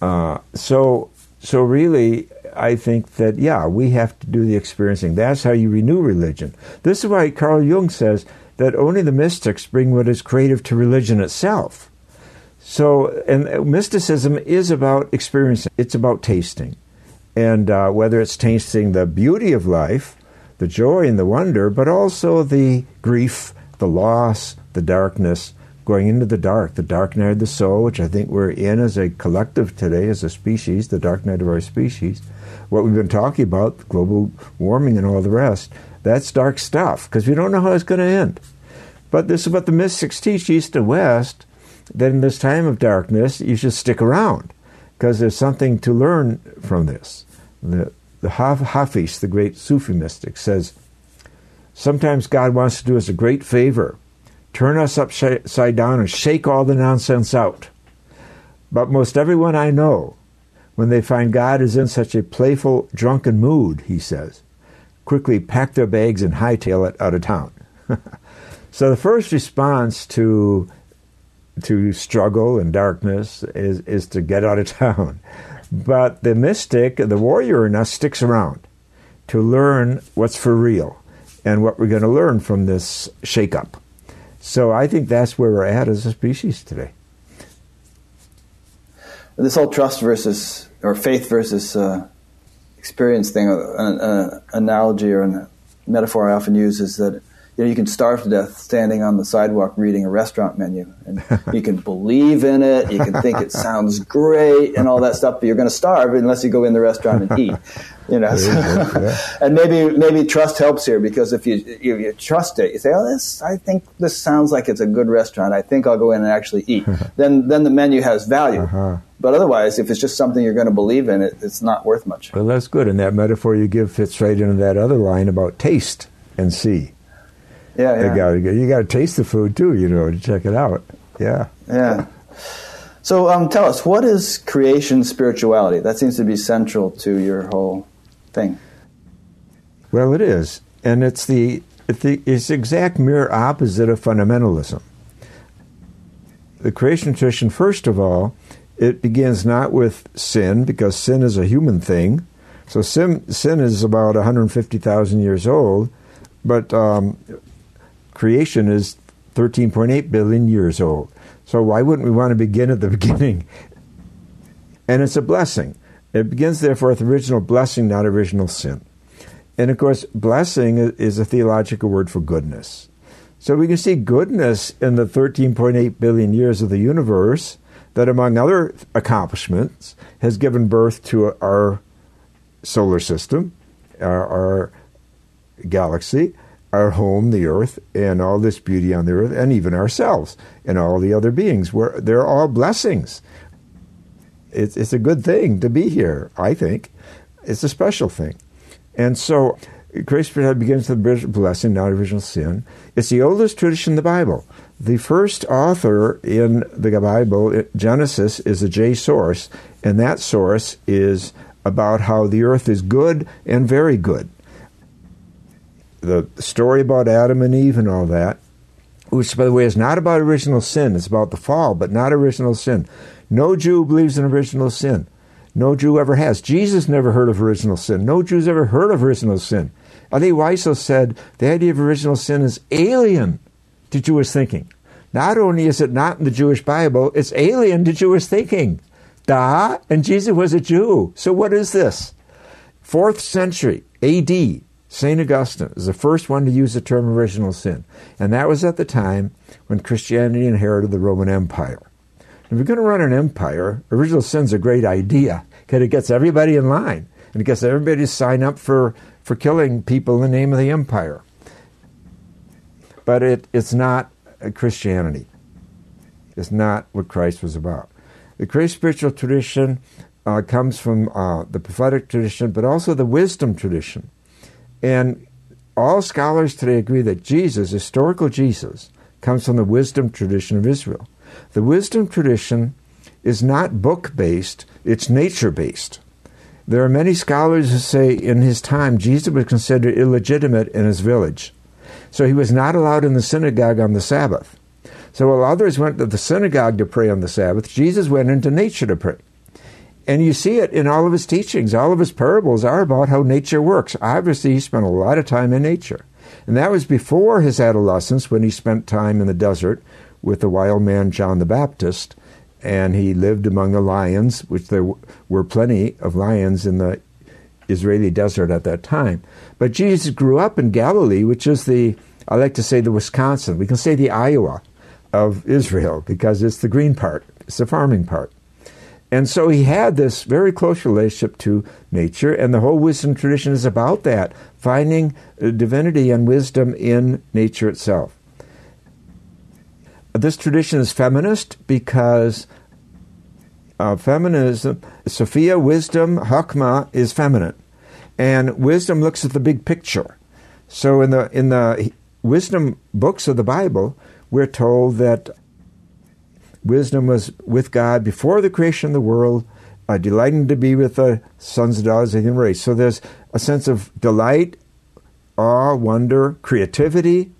B: uh, so so really, I think that yeah, we have to do the experiencing. That's how you renew religion. This is why Carl Jung says that only the mystics bring what is creative to religion itself. So, and mysticism is about experiencing. It's about tasting and uh, whether it's tasting the beauty of life, the joy and the wonder, but also the grief, the loss, the darkness, going into the dark, the dark night of the soul, which I think we're in as a collective today, as a species, the dark night of our species. What we've been talking about, global warming and all the rest, that's dark stuff because we don't know how it's going to end. But this is what the mystics teach east and west that in this time of darkness, you should stick around because there's something to learn from this. The, the Hafiz, the great Sufi mystic, says, Sometimes God wants to do us a great favor, turn us upside down and shake all the nonsense out. But most everyone I know, when they find God is in such a playful, drunken mood, he says, quickly pack their bags and hightail it out of town. so the first response to to struggle and darkness is, is to get out of town. But the mystic, the warrior in us, sticks around to learn what's for real and what we're going to learn from this shakeup. So I think that's where we're at as a species today.
A: This whole trust versus, or faith versus uh, experience thing, an, an analogy or a metaphor I often use is that you know, you can starve to death standing on the sidewalk reading a restaurant menu, and you can believe in it, you can think it sounds great, and all that stuff. But you're going to starve unless you go in the restaurant and eat. You know, so, yeah. and maybe maybe trust helps here because if you, if you trust it, you say, "Oh, this I think this sounds like it's a good restaurant. I think I'll go in and actually eat." then then the menu has value. Uh-huh. But otherwise, if it's just something you're going to believe in, it, it's not worth much.
B: Well, that's good. And that metaphor you give fits right into that other line about taste and see.
A: Yeah, yeah.
B: Gotta, you got to taste the food too, you know, to check it out. Yeah.
A: Yeah. So um, tell us, what is creation spirituality? That seems to be central to your whole thing.
B: Well, it is. And it's the, it's the it's exact mirror opposite of fundamentalism. The creation tradition, first of all, it begins not with sin, because sin is a human thing. So sin, sin is about 150,000 years old, but um, creation is 13.8 billion years old. So why wouldn't we want to begin at the beginning? And it's a blessing. It begins, therefore, with original blessing, not original sin. And of course, blessing is a theological word for goodness. So we can see goodness in the 13.8 billion years of the universe that, among other accomplishments, has given birth to our solar system, our, our galaxy, our home, the earth, and all this beauty on the earth, and even ourselves and all the other beings. We're, they're all blessings. It's, it's a good thing to be here, I think. It's a special thing. And so, grace begins with the blessing, not original sin. It's the oldest tradition in the Bible. The first author in the Bible, Genesis, is a J source, and that source is about how the earth is good and very good the story about Adam and Eve and all that, which, by the way, is not about original sin. It's about the fall, but not original sin. No Jew believes in original sin. No Jew ever has. Jesus never heard of original sin. No Jew's ever heard of original sin. Elie Wiesel said the idea of original sin is alien to Jewish thinking. Not only is it not in the Jewish Bible, it's alien to Jewish thinking. Da, and Jesus was a Jew. So what is this? Fourth century AD, St. Augustine is the first one to use the term original sin. And that was at the time when Christianity inherited the Roman Empire. If you're going to run an empire, original sin's a great idea because it gets everybody in line and it gets everybody to sign up for, for killing people in the name of the empire. But it, it's not Christianity. It's not what Christ was about. The great spiritual tradition uh, comes from uh, the prophetic tradition, but also the wisdom tradition. And all scholars today agree that Jesus, historical Jesus, comes from the wisdom tradition of Israel. The wisdom tradition is not book based, it's nature based. There are many scholars who say in his time Jesus was considered illegitimate in his village. So he was not allowed in the synagogue on the Sabbath. So while others went to the synagogue to pray on the Sabbath, Jesus went into nature to pray. And you see it in all of his teachings. All of his parables are about how nature works. Obviously, he spent a lot of time in nature. And that was before his adolescence when he spent time in the desert with the wild man John the Baptist, and he lived among the lions, which there were plenty of lions in the Israeli desert at that time. But Jesus grew up in Galilee, which is the, I like to say, the Wisconsin. We can say the Iowa of Israel because it's the green part, it's the farming part. And so he had this very close relationship to nature, and the whole wisdom tradition is about that finding divinity and wisdom in nature itself. This tradition is feminist because uh, feminism, Sophia, wisdom, Hakma is feminine, and wisdom looks at the big picture. So in the in the wisdom books of the Bible, we're told that wisdom was with God before the creation of the world, uh, delighting to be with the sons and daughters of the human race. So there's a sense of delight, awe, wonder, creativity,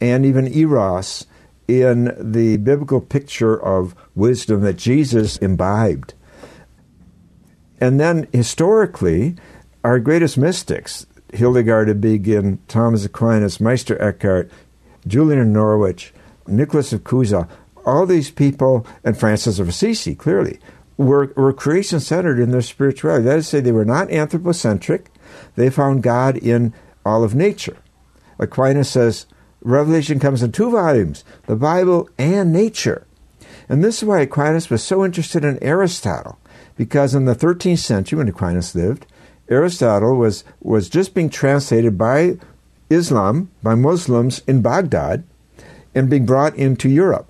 B: and even eros in the biblical picture of wisdom that Jesus imbibed. And then historically, our greatest mystics, Hildegard of Bingen, Thomas Aquinas, Meister Eckhart, Julian of Norwich, Nicholas of Cusa, all these people, and Francis of Assisi, clearly, were, were creation centered in their spirituality. That is to say, they were not anthropocentric. They found God in all of nature. Aquinas says, Revelation comes in two volumes the Bible and nature. And this is why Aquinas was so interested in Aristotle, because in the 13th century, when Aquinas lived, Aristotle was, was just being translated by Islam, by Muslims in Baghdad, and being brought into Europe.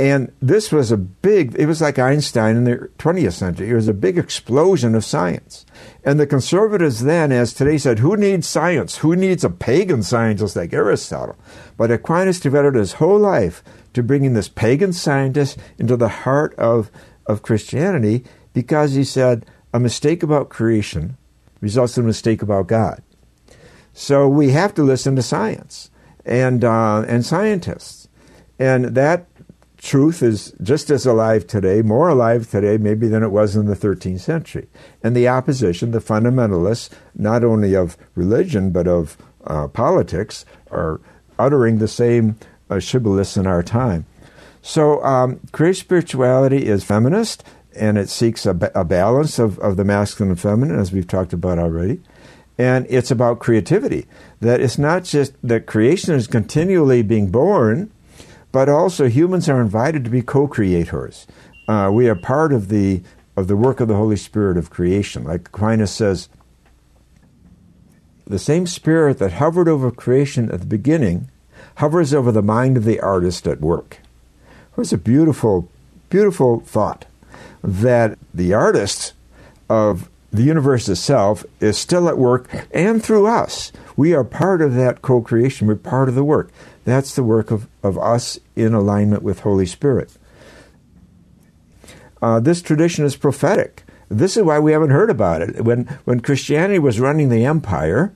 B: And this was a big, it was like Einstein in the 20th century. It was a big explosion of science. And the conservatives then, as today said, who needs science? Who needs a pagan scientist like Aristotle? But Aquinas devoted his whole life to bringing this pagan scientist into the heart of, of Christianity because he said a mistake about creation results in a mistake about God. So we have to listen to science and, uh, and scientists. And that truth is just as alive today, more alive today, maybe than it was in the 13th century. And the opposition, the fundamentalists, not only of religion but of uh, politics, are uttering the same uh, shibboleths in our time. So, um, spirituality is feminist, and it seeks a, ba- a balance of, of the masculine and feminine, as we've talked about already. And it's about creativity. That it's not just that creation is continually being born, but also humans are invited to be co-creators. Uh, we are part of the of the work of the Holy Spirit of creation. Like Aquinas says, the same Spirit that hovered over creation at the beginning hovers over the mind of the artist at work. It was a beautiful, beautiful thought that the artist of the universe itself is still at work and through us. We are part of that co creation, we're part of the work. That's the work of, of us in alignment with Holy Spirit. Uh, this tradition is prophetic. This is why we haven't heard about it. When, when Christianity was running the empire,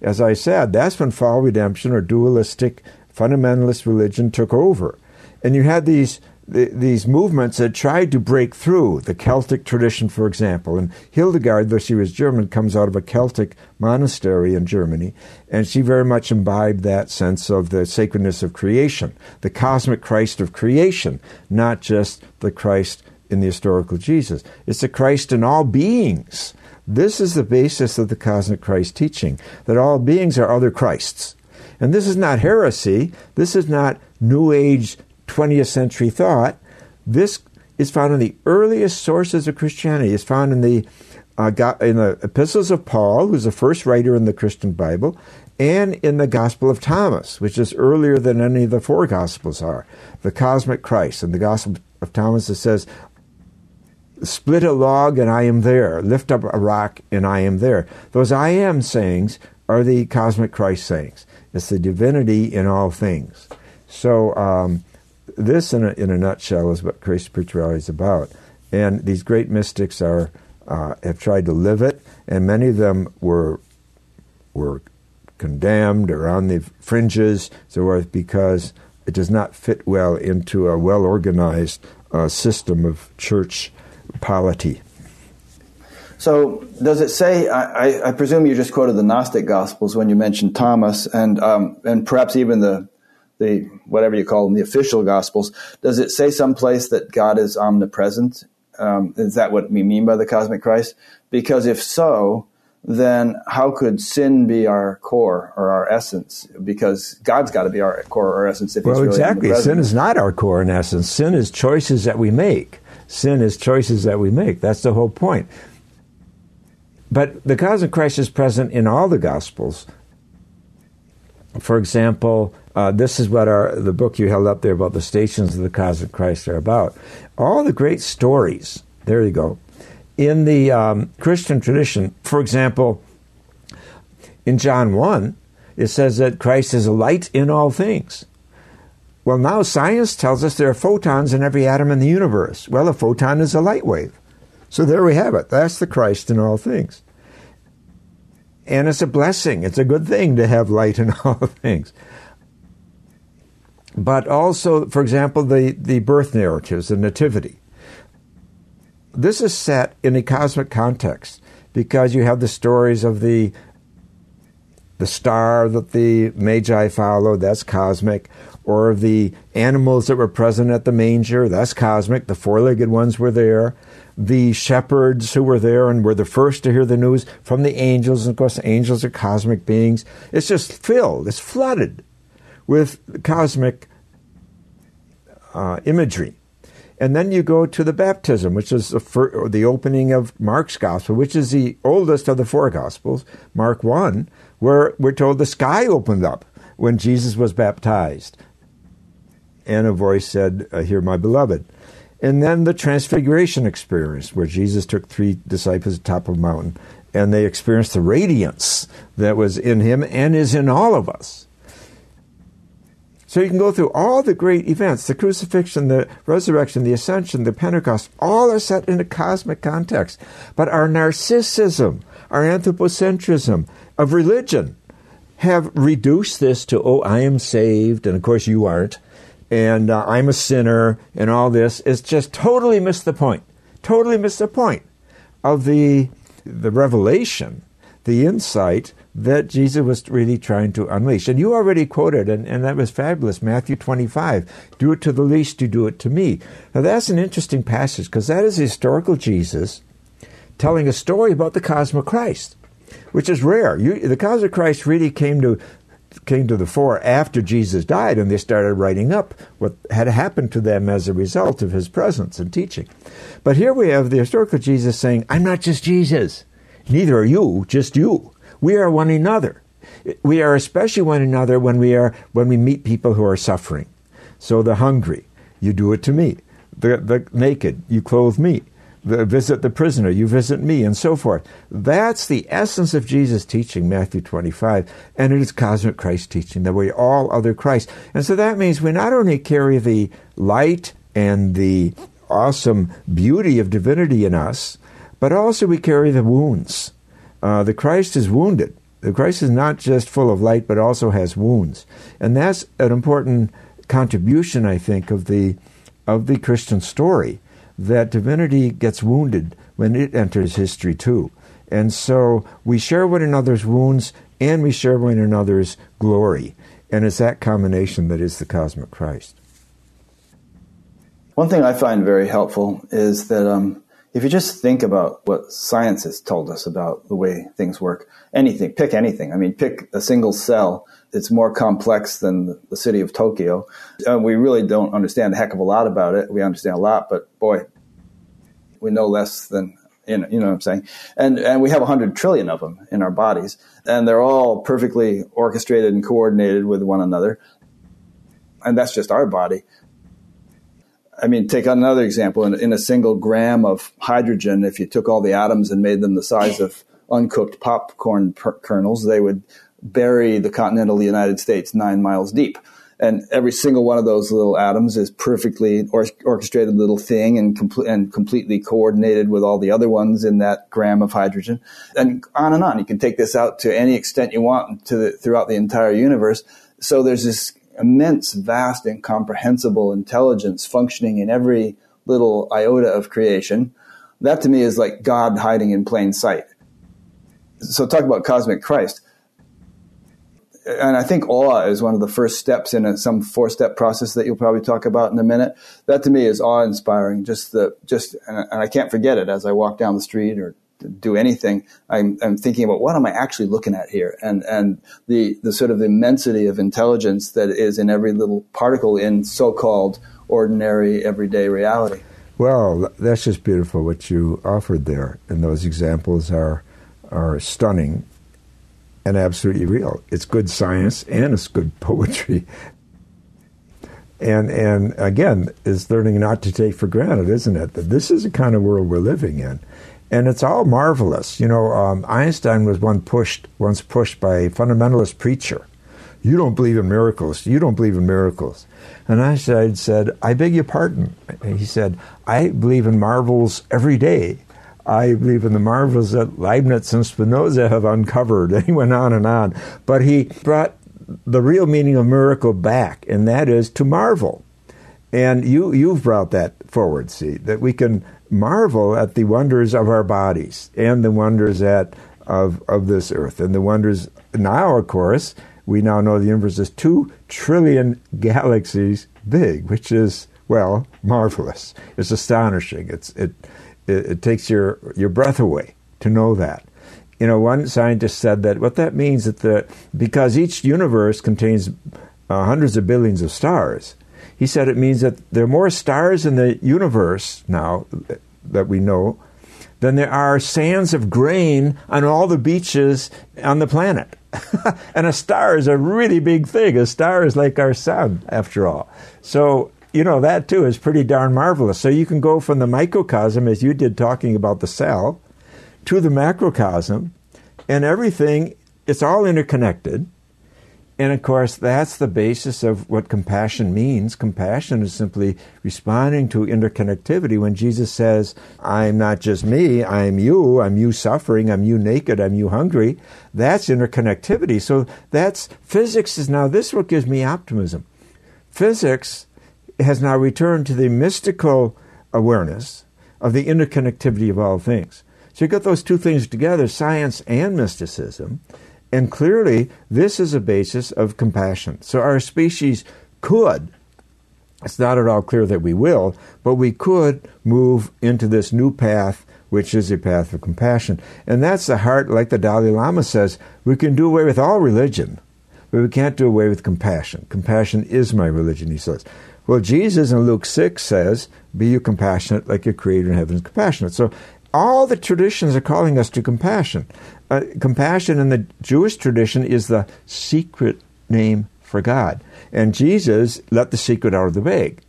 B: as I said, that's when fall redemption or dualistic fundamentalist religion took over. And you had these the, these movements that tried to break through the Celtic tradition, for example. And Hildegard, though she was German, comes out of a Celtic monastery in Germany, and she very much imbibed that sense of the sacredness of creation, the cosmic Christ of creation, not just the Christ in the historical Jesus. It's the Christ in all beings. This is the basis of the cosmic Christ teaching that all beings are other Christs. And this is not heresy. This is not New Age 20th century thought. This is found in the earliest sources of Christianity. It's found in the uh, in the epistles of Paul, who's the first writer in the Christian Bible, and in the Gospel of Thomas, which is earlier than any of the four Gospels are. The cosmic Christ. In the Gospel of Thomas, it says, Split a log and I am there. Lift up a rock and I am there. Those I am sayings are the cosmic Christ sayings. It's the divinity in all things. So, um, this, in a, in a nutshell, is what Christ spirituality is about. And these great mystics are uh, have tried to live it, and many of them were were condemned or on the fringes, so forth, because it does not fit well into a well organized uh, system of church polity.
A: So, does it say? I, I, presume you just quoted the Gnostic Gospels when you mentioned Thomas, and um, and perhaps even the the whatever you call them, the official gospels, does it say someplace that God is omnipresent? Um, is that what we mean by the cosmic Christ? Because if so, then how could sin be our core or our essence? Because God's got to be our core or essence. If
B: well,
A: really
B: exactly. Sin is not our core and essence. Sin is choices that we make. Sin is choices that we make. That's the whole point. But the cosmic Christ is present in all the Gospels. For example, uh, this is what our the book you held up there about the stations of the cosmic Christ are about. All the great stories. There you go. In the um, Christian tradition, for example, in John one, it says that Christ is a light in all things. Well, now science tells us there are photons in every atom in the universe. Well, a photon is a light wave. So there we have it. That's the Christ in all things. And it's a blessing. It's a good thing to have light in all things but also, for example, the, the birth narratives, the nativity. This is set in a cosmic context because you have the stories of the the star that the magi followed, that's cosmic, or the animals that were present at the manger, that's cosmic. The four legged ones were there. The shepherds who were there and were the first to hear the news from the angels, and of course, angels are cosmic beings. It's just filled, it's flooded with cosmic uh, imagery. And then you go to the baptism, which is the, fir- the opening of Mark's gospel, which is the oldest of the four gospels, Mark 1, where we're told the sky opened up when Jesus was baptized. And a voice said, uh, Hear my beloved. And then the transfiguration experience, where Jesus took three disciples to the top of a mountain and they experienced the radiance that was in him and is in all of us. So you can go through all the great events the crucifixion, the resurrection, the ascension, the Pentecost, all are set in a cosmic context. But our narcissism, our anthropocentrism of religion have reduced this to, oh, I am saved, and of course you aren't, and uh, I'm a sinner, and all this. It's just totally missed the point. Totally missed the point of the, the revelation, the insight that Jesus was really trying to unleash. And you already quoted, and, and that was fabulous, Matthew 25. Do it to the least, you do it to me. Now that's an interesting passage because that is historical Jesus telling a story about the cosmic Christ, which is rare. You, the cosmic Christ really came to came to the fore after Jesus died, and they started writing up what had happened to them as a result of his presence and teaching. But here we have the historical Jesus saying, I'm not just Jesus. Neither are you, just you. We are one another. We are especially one another when we are when we meet people who are suffering. So the hungry, you do it to me. The the naked, you clothe me. The, visit the prisoner, you visit me, and so forth. That's the essence of Jesus' teaching, Matthew 25, and it is cosmic Christ teaching that we all other Christ. And so that means we not only carry the light and the awesome beauty of divinity in us, but also we carry the wounds uh, the Christ is wounded. The Christ is not just full of light, but also has wounds. And that's an important contribution, I think, of the of the Christian story that divinity gets wounded when it enters history too. And so we share one another's wounds and we share one another's glory. And it's that combination that is the cosmic Christ.
A: One thing I find very helpful is that um, if you just think about what science has told us about the way things work, anything, pick anything. I mean, pick a single cell. It's more complex than the city of Tokyo. Uh, we really don't understand a heck of a lot about it. We understand a lot, but boy, we know less than you know, you know what I'm saying? And and we have 100 trillion of them in our bodies, and they're all perfectly orchestrated and coordinated with one another. And that's just our body. I mean, take another example. In, in, a single gram of hydrogen, if you took all the atoms and made them the size of uncooked popcorn per- kernels, they would bury the continental United States nine miles deep. And every single one of those little atoms is perfectly or- orchestrated little thing and, com- and completely coordinated with all the other ones in that gram of hydrogen. And on and on. You can take this out to any extent you want to the, throughout the entire universe. So there's this immense, vast, incomprehensible intelligence functioning in every little iota of creation. That to me is like God hiding in plain sight. So talk about cosmic Christ. And I think awe is one of the first steps in a, some four-step process that you'll probably talk about in a minute. That to me is awe-inspiring. Just the just, and I can't forget it as I walk down the street or do anything, I'm, I'm, thinking about what am I actually looking at here, and and the the sort of immensity of intelligence that is in every little particle in so-called ordinary everyday reality.
B: Well, that's just beautiful what you offered there, and those examples are are stunning and absolutely real. It's good science and it's good poetry. And and again, is learning not to take for granted, isn't it? That this is the kind of world we're living in and it's all marvelous. You know, um, Einstein was one pushed once pushed by a fundamentalist preacher. You don't believe in miracles. You don't believe in miracles. And Einstein said, I beg your pardon. He said, I believe in marvels every day. I believe in the marvels that Leibniz and Spinoza have uncovered. And he went on and on. But he brought the real meaning of miracle back, and that is to marvel. And you, you've brought that forward, see, that we can marvel at the wonders of our bodies and the wonders at of of this earth. And the wonders now of course we now know the universe is 2 trillion galaxies big which is well marvelous. It's astonishing. It's it it, it takes your your breath away to know that. You know one scientist said that what that means is that because each universe contains uh, hundreds of billions of stars he said it means that there are more stars in the universe now that we know than there are sands of grain on all the beaches on the planet. and a star is a really big thing. A star is like our sun, after all. So, you know, that too is pretty darn marvelous. So you can go from the microcosm, as you did talking about the cell, to the macrocosm, and everything, it's all interconnected. And of course, that's the basis of what compassion means. Compassion is simply responding to interconnectivity. When Jesus says, I'm not just me, I'm you, I'm you suffering, I'm you naked, I'm you hungry, that's interconnectivity. So that's physics is now, this is what gives me optimism. Physics has now returned to the mystical awareness of the interconnectivity of all things. So you got those two things together, science and mysticism. And clearly, this is a basis of compassion. So our species could, it's not at all clear that we will, but we could move into this new path, which is a path of compassion. And that's the heart, like the Dalai Lama says, we can do away with all religion, but we can't do away with compassion. Compassion is my religion, he says. Well, Jesus in Luke 6 says, Be you compassionate like your Creator in heaven is compassionate. So all the traditions are calling us to compassion. Uh, compassion in the Jewish tradition is the secret name for God. And Jesus let the secret out of the bag.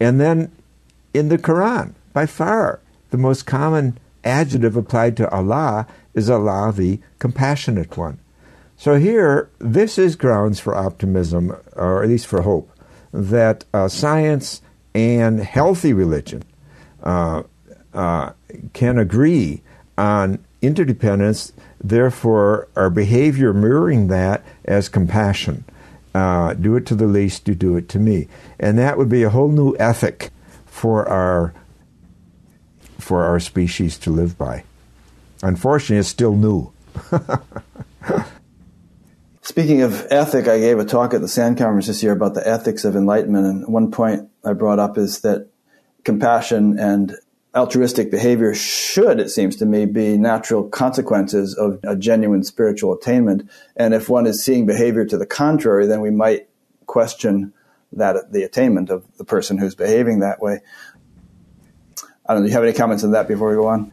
B: And then in the Quran, by far, the most common adjective applied to Allah is Allah, the compassionate one. So here, this is grounds for optimism, or at least for hope, that uh, science and healthy religion uh, uh, can agree on interdependence, therefore, our behavior mirroring that as compassion. Uh, do it to the least, you do it to me. And that would be a whole new ethic for our for our species to live by. Unfortunately, it's still new.
A: Speaking of ethic, I gave a talk at the SAND conference this year about the ethics of enlightenment, and one point I brought up is that compassion and altruistic behavior should, it seems to me, be natural consequences of a genuine spiritual attainment. And if one is seeing behavior to the contrary, then we might question that the attainment of the person who's behaving that way. I don't know. Do you have any comments on that before we go on?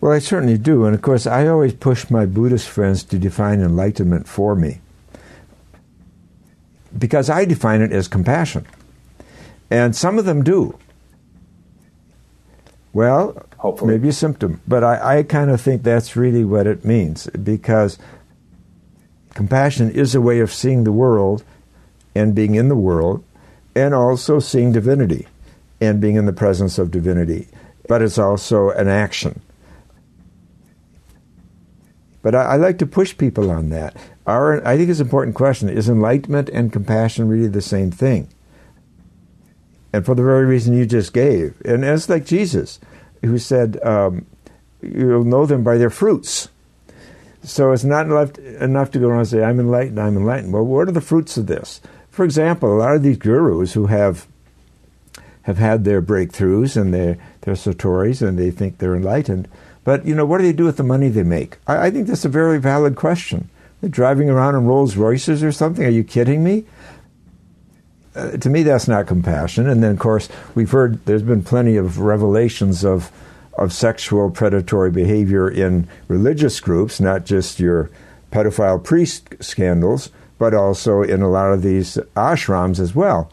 B: Well, I certainly do. And of course, I always push my Buddhist friends to define enlightenment for me. Because I define it as compassion. And some of them do. Well,
A: Hopefully.
B: maybe a symptom. But I, I kind of think that's really what it means. Because compassion is a way of seeing the world and being in the world, and also seeing divinity and being in the presence of divinity. But it's also an action. But I, I, like to push people on that. Our, I think it's an important question. Is enlightenment and compassion really the same thing? And for the very reason you just gave. And it's like Jesus, who said, um, You'll know them by their fruits. So it's not enough, enough to go around and say, I'm enlightened, I'm enlightened. Well, what are the fruits of this? For example, a lot of these gurus who have have had their breakthroughs and their, their satoris and they think they're enlightened, but you know, what do they do with the money they make? I, I think that's a very valid question. They're driving around in Rolls Royces or something. Are you kidding me? Uh, to me, that's not compassion. And then, of course, we've heard there's been plenty of revelations of of sexual predatory behavior in religious groups, not just your pedophile priest scandals, but also in a lot of these ashrams as well.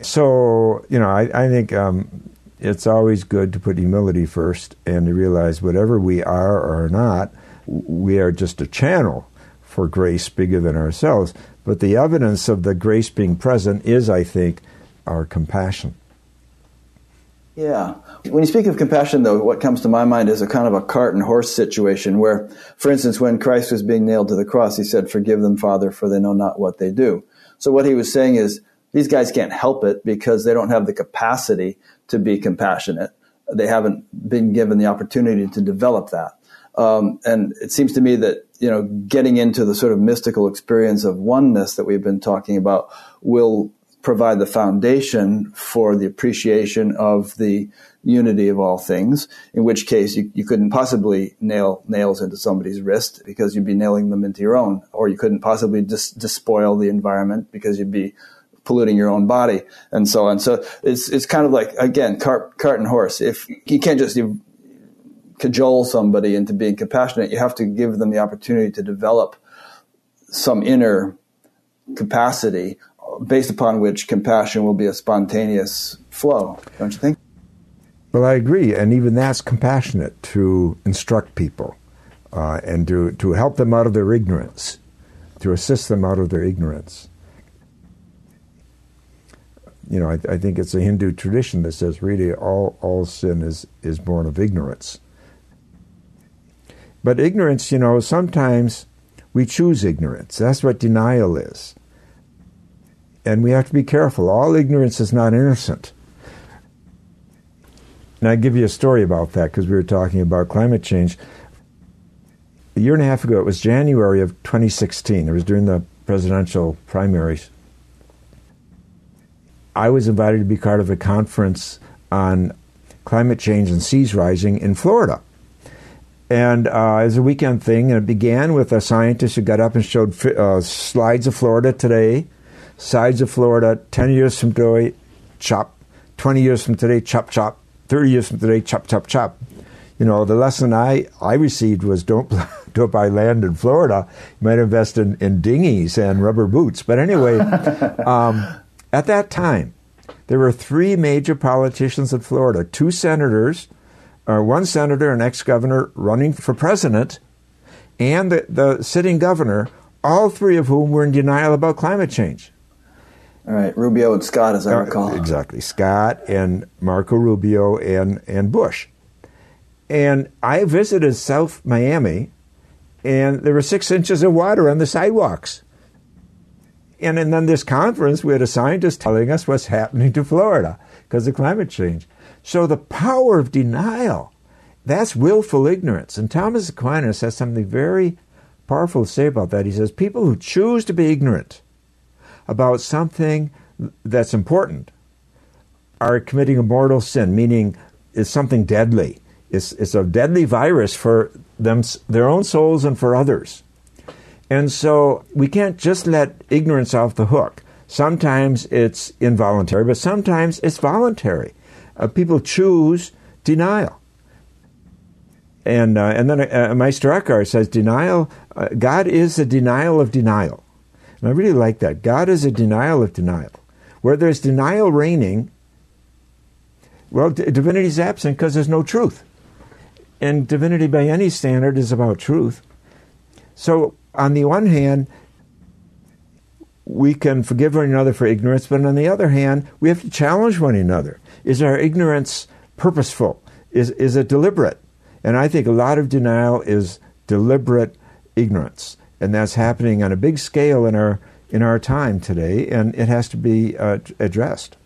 B: So, you know, I, I think um, it's always good to put humility first and to realize whatever we are or are not, we are just a channel for grace bigger than ourselves. But the evidence of the grace being present is, I think, our compassion.
A: Yeah. When you speak of compassion, though, what comes to my mind is a kind of a cart and horse situation where, for instance, when Christ was being nailed to the cross, he said, Forgive them, Father, for they know not what they do. So what he was saying is, these guys can't help it because they don't have the capacity to be compassionate. They haven't been given the opportunity to develop that. Um, and it seems to me that you know getting into the sort of mystical experience of oneness that we've been talking about will provide the foundation for the appreciation of the unity of all things, in which case you, you couldn't possibly nail nails into somebody's wrist because you'd be nailing them into your own, or you couldn't possibly dis- despoil the environment because you'd be polluting your own body and so on. So it's, it's kind of like, again, cart, cart and horse. If you can't just cajole somebody into being compassionate, you have to give them the opportunity to develop some inner capacity based upon which compassion will be a spontaneous flow, don't you think?
B: Well, I agree, and even that's compassionate to instruct people uh, and to, to help them out of their ignorance, to assist them out of their ignorance. You know, I, I think it's a Hindu tradition that says really all, all sin is, is born of ignorance. But ignorance, you know, sometimes we choose ignorance. That's what denial is and we have to be careful. All ignorance is not innocent. And I give you a story about that because we were talking about climate change. A year and a half ago, it was January of 2016. It was during the presidential primaries. I was invited to be part of a conference on climate change and seas rising in Florida. And uh, it was a weekend thing, and it began with a scientist who got up and showed uh, slides of Florida today sides of Florida, 10 years from today, chop. 20 years from today, chop, chop. 30 years from today, chop, chop, chop. You know, the lesson I, I received was don't, don't buy land in Florida. You might invest in, in dinghies and rubber boots. But anyway, um, at that time, there were three major politicians in Florida two senators, uh, one senator, an ex governor running for president, and the, the sitting governor, all three of whom were in denial about climate change.
A: All right, Rubio and Scott, as I uh, recall.
B: Exactly, Scott and Marco Rubio and and Bush. And I visited South Miami, and there were six inches of water on the sidewalks. And, and then this conference, we had a scientist telling us what's happening to Florida. because of climate change. So the power of denial, that's willful ignorance. And Thomas Aquinas has something very powerful to say about that. He says people who choose to be ignorant about something that's important are committing a mortal sin, meaning it's something deadly. It's, it's a deadly virus for them, their own souls and for others. And so we can't just let ignorance off the hook. Sometimes it's involuntary, but sometimes it's voluntary. Uh, people choose denial. And, uh, and then uh, Meister Eckhart says denial, uh, God is a denial of denial. And I really like that. God is a denial of denial. Where there's denial reigning, well, d- divinity is absent because there's no truth. And divinity, by any standard, is about truth. So, on the one hand, we can forgive one another for ignorance, but on the other hand, we have to challenge one another. Is our ignorance purposeful? Is, is it deliberate? And I think a lot of denial is deliberate ignorance. And that's happening on a big scale in our, in our time today, and it has to be uh, addressed.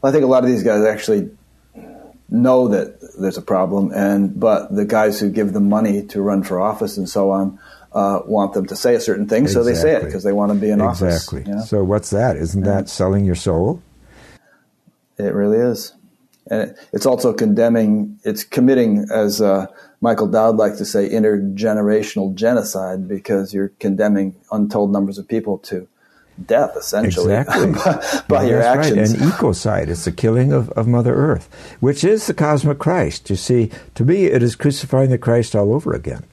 A: Well, I think a lot of these guys actually know that there's a problem, and but the guys who give them money to run for office and so on uh, want them to say a certain thing, exactly. so they say it because they want to be in
B: exactly.
A: office.
B: Exactly. So what's that? Isn't that selling your soul?
A: It really is, and it's also condemning. It's committing, as uh, Michael Dowd likes to say, intergenerational genocide because you're condemning untold numbers of people to death, essentially,
B: exactly.
A: by, by your actions.
B: Right. And ecocide, it's the killing of, of Mother Earth, which is the cosmic Christ. You see, to me, it is crucifying the Christ all over again.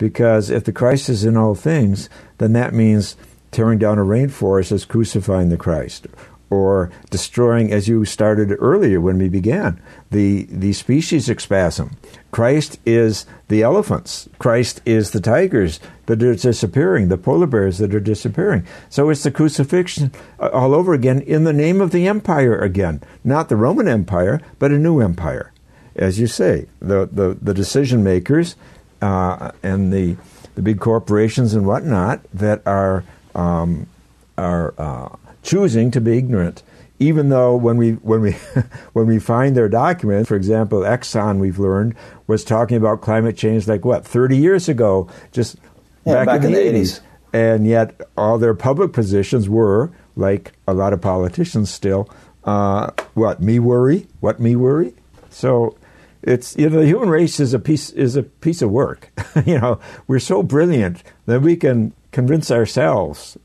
B: Because if the Christ is in all things, then that means tearing down a rainforest is crucifying the Christ, or destroying, as you started earlier when we began, the, the species spasm. Christ is the elephants. Christ is the tigers that are disappearing, the polar bears that are disappearing. So it's the crucifixion uh, all over again in the name of the empire again. Not the Roman Empire, but a new empire. As you say, the, the, the decision makers uh, and the, the big corporations and whatnot that are, um, are uh, choosing to be ignorant. Even though when we when we when we find their documents, for example, Exxon, we've learned was talking about climate change like what thirty years ago, just
A: yeah,
B: back,
A: back,
B: in,
A: in
B: the
A: 80s.
B: and yet all their public positions were like a lot of politicians still. Uh, what me worry? What me worry? So it's you know the human race is a piece is a piece of work. you know we're so brilliant that we can convince ourselves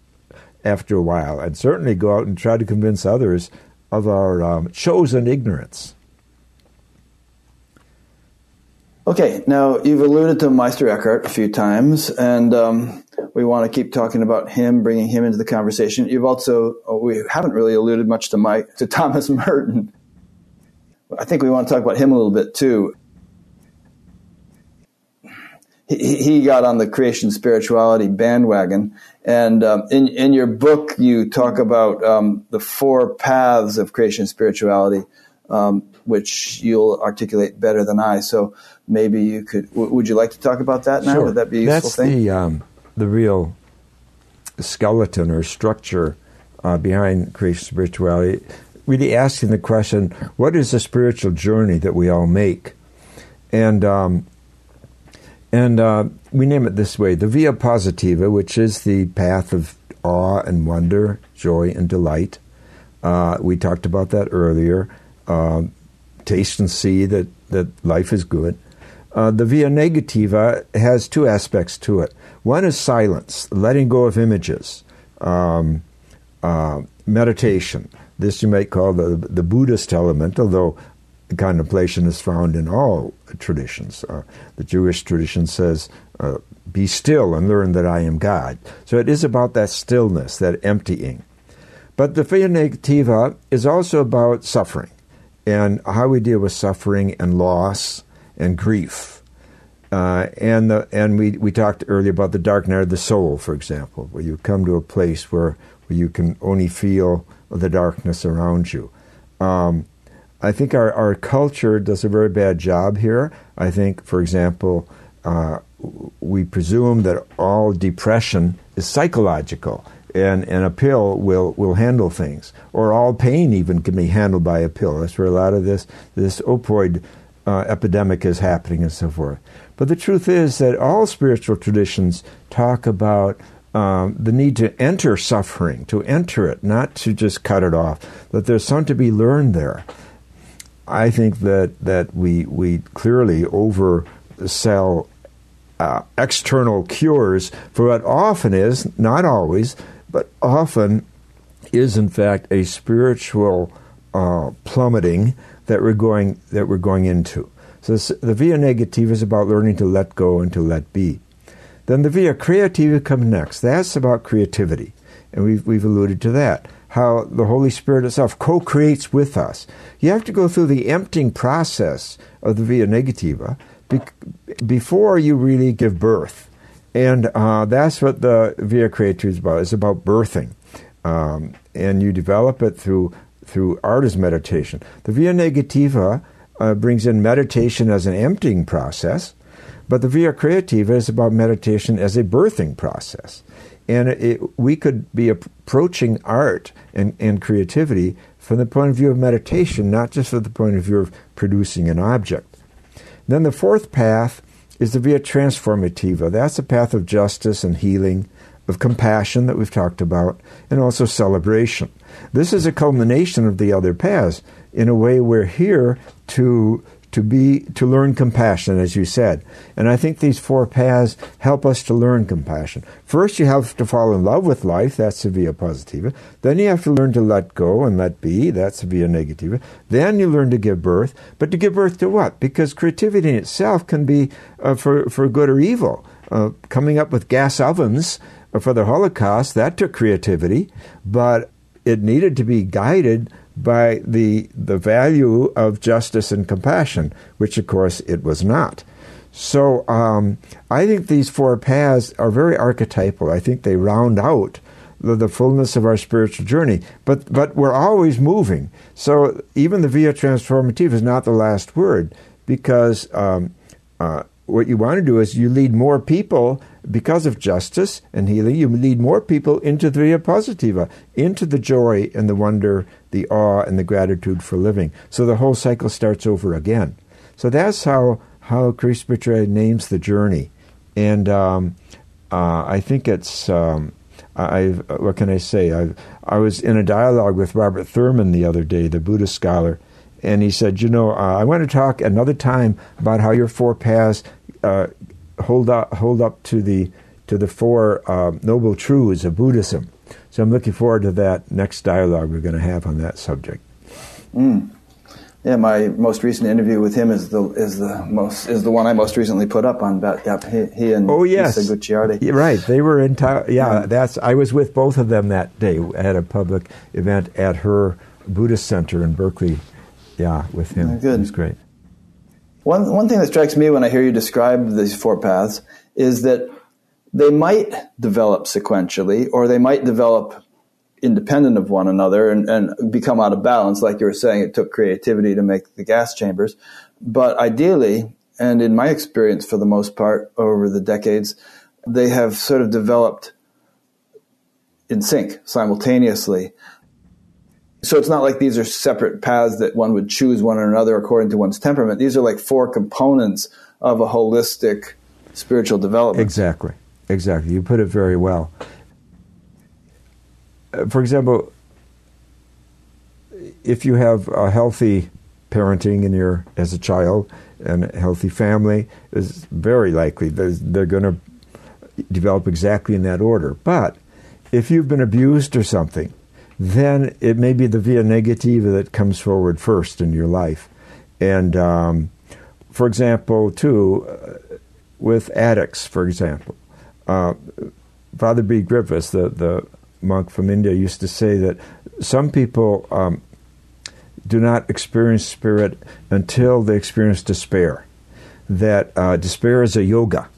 B: after a while, and certainly go out and try to convince others of our um, chosen ignorance.
A: Okay, now you've alluded to Meister Eckhart a few times, and um, we want to keep talking about him, bringing him into the conversation. You've also oh, we haven't really alluded much to Mike to Thomas Merton. I think we want to talk about him a little bit too he, he got on the creation spirituality bandwagon. And um, in, in your book, you talk about um, the four paths of creation spirituality, um, which you'll articulate better than I. So maybe you could. W- would you like to talk about that now?
B: Sure.
A: Would that be a useful
B: That's
A: thing?
B: the um, the real skeleton or structure uh, behind creation spirituality. Really asking the question: What is the spiritual journey that we all make? And um, and uh, we name it this way the Via Positiva, which is the path of awe and wonder, joy and delight. Uh, we talked about that earlier. Uh, taste and see that, that life is good. Uh, the Via Negativa has two aspects to it. One is silence, letting go of images, um, uh, meditation. This you might call the, the Buddhist element, although contemplation is found in all traditions. Uh, the Jewish tradition says, uh, Be still and learn that I am God. So it is about that stillness, that emptying. But the Via Negativa is also about suffering and how we deal with suffering and loss and grief. Uh, and the, and we, we talked earlier about the dark night of the soul, for example, where you come to a place where, where you can only feel the darkness around you. Um, I think our, our culture does a very bad job here. I think, for example, uh, we presume that all depression is psychological. and, and a pill will, will handle things. Or all pain even can be handled by a pill. That's where a lot of this, this opioid uh, epidemic is happening and so forth. But the truth is that all spiritual traditions talk about um, the need to enter suffering, to enter it, not to just cut it off, that there's something to be learned there. I think that, that we, we clearly oversell uh, external cures for what often is, not always, but often is in fact a spiritual uh, plummeting that we're going that we're going into. So this, the via negativa is about learning to let go and to let be. Then the via creativa comes next. That's about creativity, and we've we've alluded to that. How the Holy Spirit itself co-creates with us. You have to go through the emptying process of the via negativa be- before you really give birth. And uh, that's what the Via Creativa is about. It's about birthing. Um, and you develop it through through artist meditation. The Via Negativa uh, brings in meditation as an emptying process, but the Via Creativa is about meditation as a birthing process. And it, we could be approaching art and, and creativity from the point of view of meditation, not just from the point of view of producing an object. Then the fourth path is the via transformativa. That's a path of justice and healing, of compassion that we've talked about, and also celebration. This is a culmination of the other paths. In a way, we're here to to be to learn compassion as you said. And i think these four paths help us to learn compassion. First you have to fall in love with life. That's the via positiva. Then you have to learn to let go and let be. That's the via negativa. Then you learn to give birth. But to give birth to what? Because creativity in itself can be uh, for, for good or evil. Uh, coming up with gas ovens for the holocaust that took creativity. But it needed to be guided by the, the value of justice and compassion, which of course it was not. So um, I think these four paths are very archetypal. I think they round out the, the, fullness of our spiritual journey. But but we're always moving. So even the via transformativa is not the last word because um, uh, what you want to do is you lead more people because of justice and healing. You lead more people into the via positiva, into the joy and the wonder, the awe and the gratitude for living. So the whole cycle starts over again. So that's how how Cristo names the journey, and um, uh, I think it's. Um, I what can I say? I I was in a dialogue with Robert Thurman the other day, the Buddhist scholar, and he said, you know, uh, I want to talk another time about how your four paths uh, hold up hold up to the to the four uh, noble truths of Buddhism. So I'm looking forward to that next dialogue we're going to have on that subject.
A: Mm. Yeah, my most recent interview with him is the is the most is the one I most recently put up on that he, he and
B: oh yes
A: Lisa Gucciardi.
B: Right, they were in. Ta- yeah, yeah, that's I was with both of them that day at a public event at her Buddhist center in Berkeley, yeah, with him. Yeah, good. It was great.
A: One, one thing that strikes me when I hear you describe these four paths is that they might develop sequentially or they might develop independent of one another and, and become out of balance. Like you were saying, it took creativity to make the gas chambers. But ideally, and in my experience for the most part over the decades, they have sort of developed in sync simultaneously. So it's not like these are separate paths that one would choose one or another according to one's temperament. These are like four components of a holistic spiritual development.
B: Exactly. Exactly. You put it very well. Uh, for example, if you have a healthy parenting in your as a child and a healthy family, is very likely they're going to develop exactly in that order. But if you've been abused or something, then it may be the via negativa that comes forward first in your life. And um, for example, too, uh, with addicts, for example, uh, Father Bede Griffiths, the, the monk from India, used to say that some people um, do not experience spirit until they experience despair. That uh, despair is a yoga.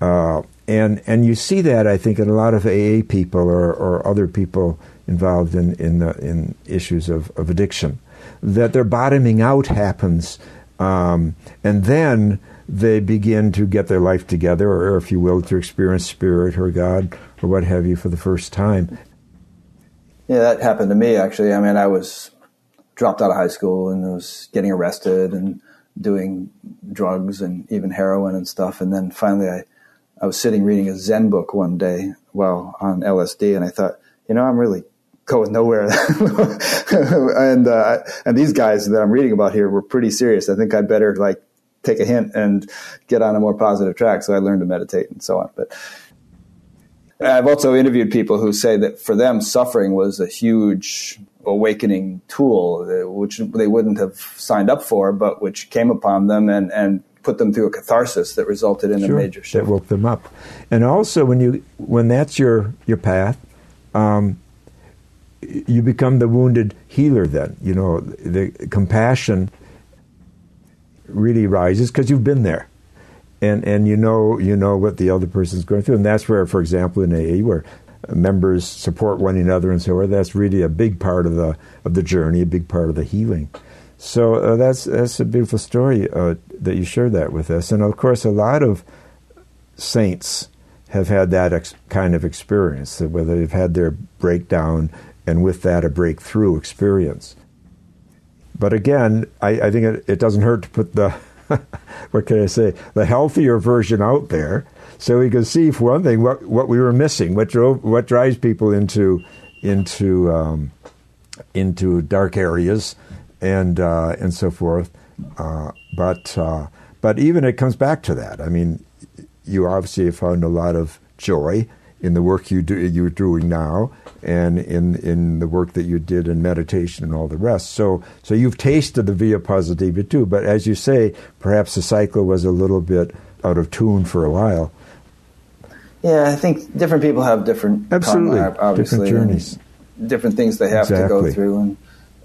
B: Uh, and, and you see that, I think, in a lot of AA people or, or other people involved in in, the, in issues of, of addiction. That their bottoming out happens Um, and then they begin to get their life together, or if you will, to experience spirit or God or what have you for the first time.
A: Yeah, that happened to me actually. I mean, I was dropped out of high school and was getting arrested and doing drugs and even heroin and stuff. And then finally, I, I was sitting reading a Zen book one day while on LSD, and I thought, you know, I'm really going nowhere. and uh, and these guys that I'm reading about here were pretty serious. I think I better like take a hint and get on a more positive track. So I learned to meditate and so on. But I've also interviewed people who say that for them, suffering was a huge awakening tool, uh, which they wouldn't have signed up for, but which came upon them and, and put them through a catharsis that resulted in sure, a major shift.
B: That woke them up. And also, when you when that's your your path, um, you become the wounded healer. Then you know the compassion really rises because you've been there, and and you know you know what the other person's going through, and that's where, for example, in AA, where members support one another and so on, that's really a big part of the of the journey, a big part of the healing. So uh, that's that's a beautiful story uh, that you shared that with us, and of course, a lot of saints have had that ex- kind of experience, whether they've had their breakdown and with that a breakthrough experience. But again, I, I think it, it, doesn't hurt to put the, what can I say, the healthier version out there so we can see, for one thing, what, what we were missing, what, drove, what drives people into, into, um, into dark areas and, uh, and so forth. Uh, but, uh, but even it comes back to that. I mean, you obviously found a lot of joy in the work you do you're doing now and in in the work that you did in meditation and all the rest. So so you've tasted the via positiva too, but as you say, perhaps the cycle was a little bit out of tune for a while.
A: Yeah, I think different people have different
B: absolutely different journeys,
A: different things they have exactly. to go through, and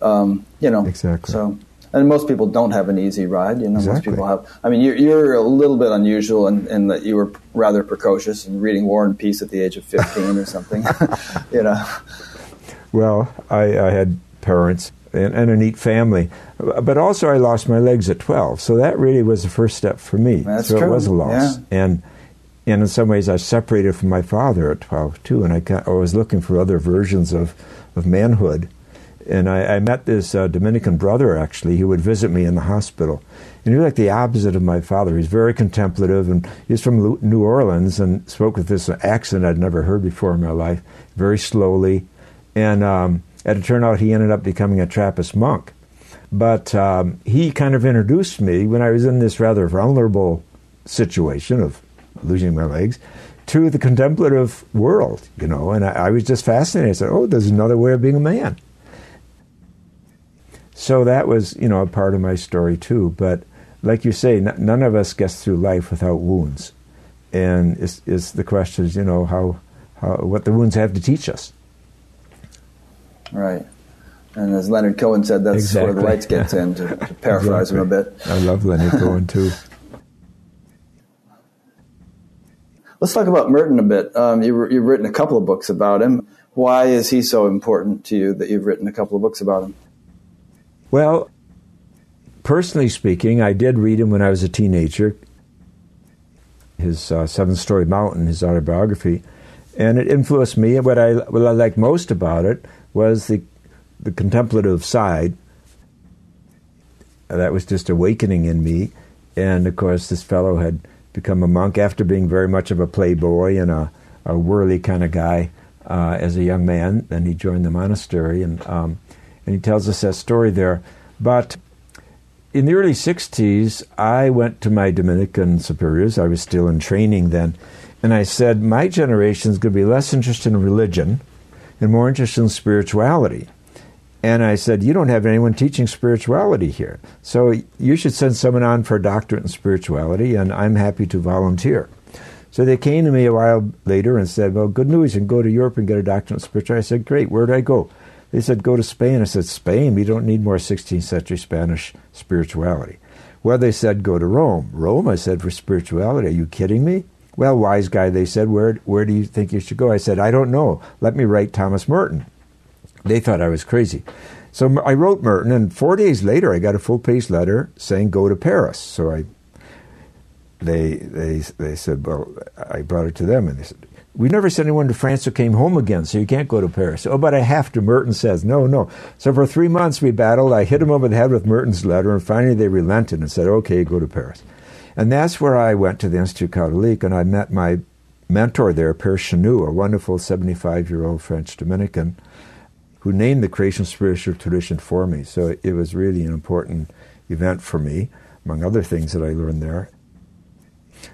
A: um, you know,
B: exactly.
A: So and most people don't have an easy ride. You know, exactly. most people have. I mean, you're, you're a little bit unusual in, in, that you were rather precocious and reading War and Peace at the age of 15 or something. you know.
B: Well, I, I had parents and, and, a neat family, but also I lost my legs at 12, so that really was the first step for me.
A: That's
B: so
A: true.
B: it was a loss,
A: yeah.
B: and and in some ways I separated from my father at 12 too, and I, I was looking for other versions of of manhood and I, I met this uh, Dominican brother actually who would visit me in the hospital. And he was like the opposite of my father. He's very contemplative, and he's from New Orleans and spoke with this accent I'd never heard before in my life, very slowly. And um, it turned out he ended up becoming a Trappist monk. But um, he kind of introduced me when I was in this rather vulnerable situation of losing my legs to the contemplative world, you know. And I, I was just fascinated. I said, "Oh, there's another way of being a man." So that was, you know, a part of my story too. But like you say, n- none of us gets through life without wounds, and is is the question is, you know, how, how what the wounds have to teach us.
A: Right. And as Leonard Cohen said, that's
B: exactly.
A: where the lights gets in, to, to paraphrase exactly. him a bit.
B: I love Leonard Cohen too.
A: Let's talk about Merton a bit. Um, you, have written a couple of books about him. Why is he so important to you that you've written a couple of books about him?
B: Well, personally speaking, I did read him when I was a teenager. His uh, Seven Storey Mountain, his autobiography, and it influenced me. What I what I liked most about it was the the contemplative side. That was just awakening in me, and of course, this fellow had become a monk after being very much of a playboy and a, a whirly kind of guy uh, as a young man. Then he joined the monastery, and um, and he tells us that story there. But in the early 60s, I went to my Dominican superiors. I was still in training then. And I said, My generation is going to be less interested in religion and more interested in spirituality. And I said, You don't have anyone teaching spirituality here. So you should send someone on for a doctorate in spirituality, and I'm happy to volunteer. So they came to me a while later and said, Well, good news, you can go to Europe and get a doctorate in spirituality. I said, Great, where do I go? They said, go to Spain. I said, Spain? We don't need more 16th century Spanish spirituality. Well, they said, go to Rome. Rome, I said, for spirituality. Are you kidding me? Well, wise guy, they said, where, where do you think you should go? I said, I don't know. Let me write Thomas Merton. They thought I was crazy. So I wrote Merton, and four days later, I got a full page letter saying go to Paris. So I, they they they said, well, I brought it to them, and they said, we never sent anyone to France who came home again, so you can't go to Paris. Oh, but I have to. Merton says, no, no. So for three months we battled. I hit him over the head with Merton's letter, and finally they relented and said, okay, go to Paris. And that's where I went to the Institut Catholique, and I met my mentor there, Père Chenu, a wonderful 75 year old French Dominican who named the creation spiritual tradition for me. So it was really an important event for me, among other things that I learned there.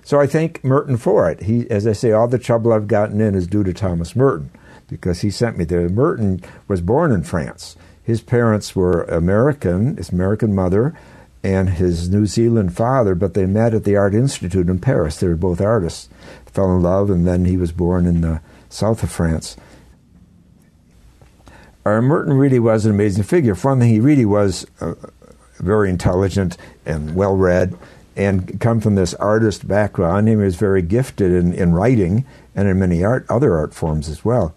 B: So I thank Merton for it. He, as I say, all the trouble I've gotten in is due to Thomas Merton because he sent me there. Merton was born in France. His parents were American, his American mother, and his New Zealand father, but they met at the Art Institute in Paris. They were both artists, fell in love, and then he was born in the south of France. Our Merton really was an amazing figure. For one thing, he really was uh, very intelligent and well read and come from this artist background. He was very gifted in, in writing and in many art, other art forms as well.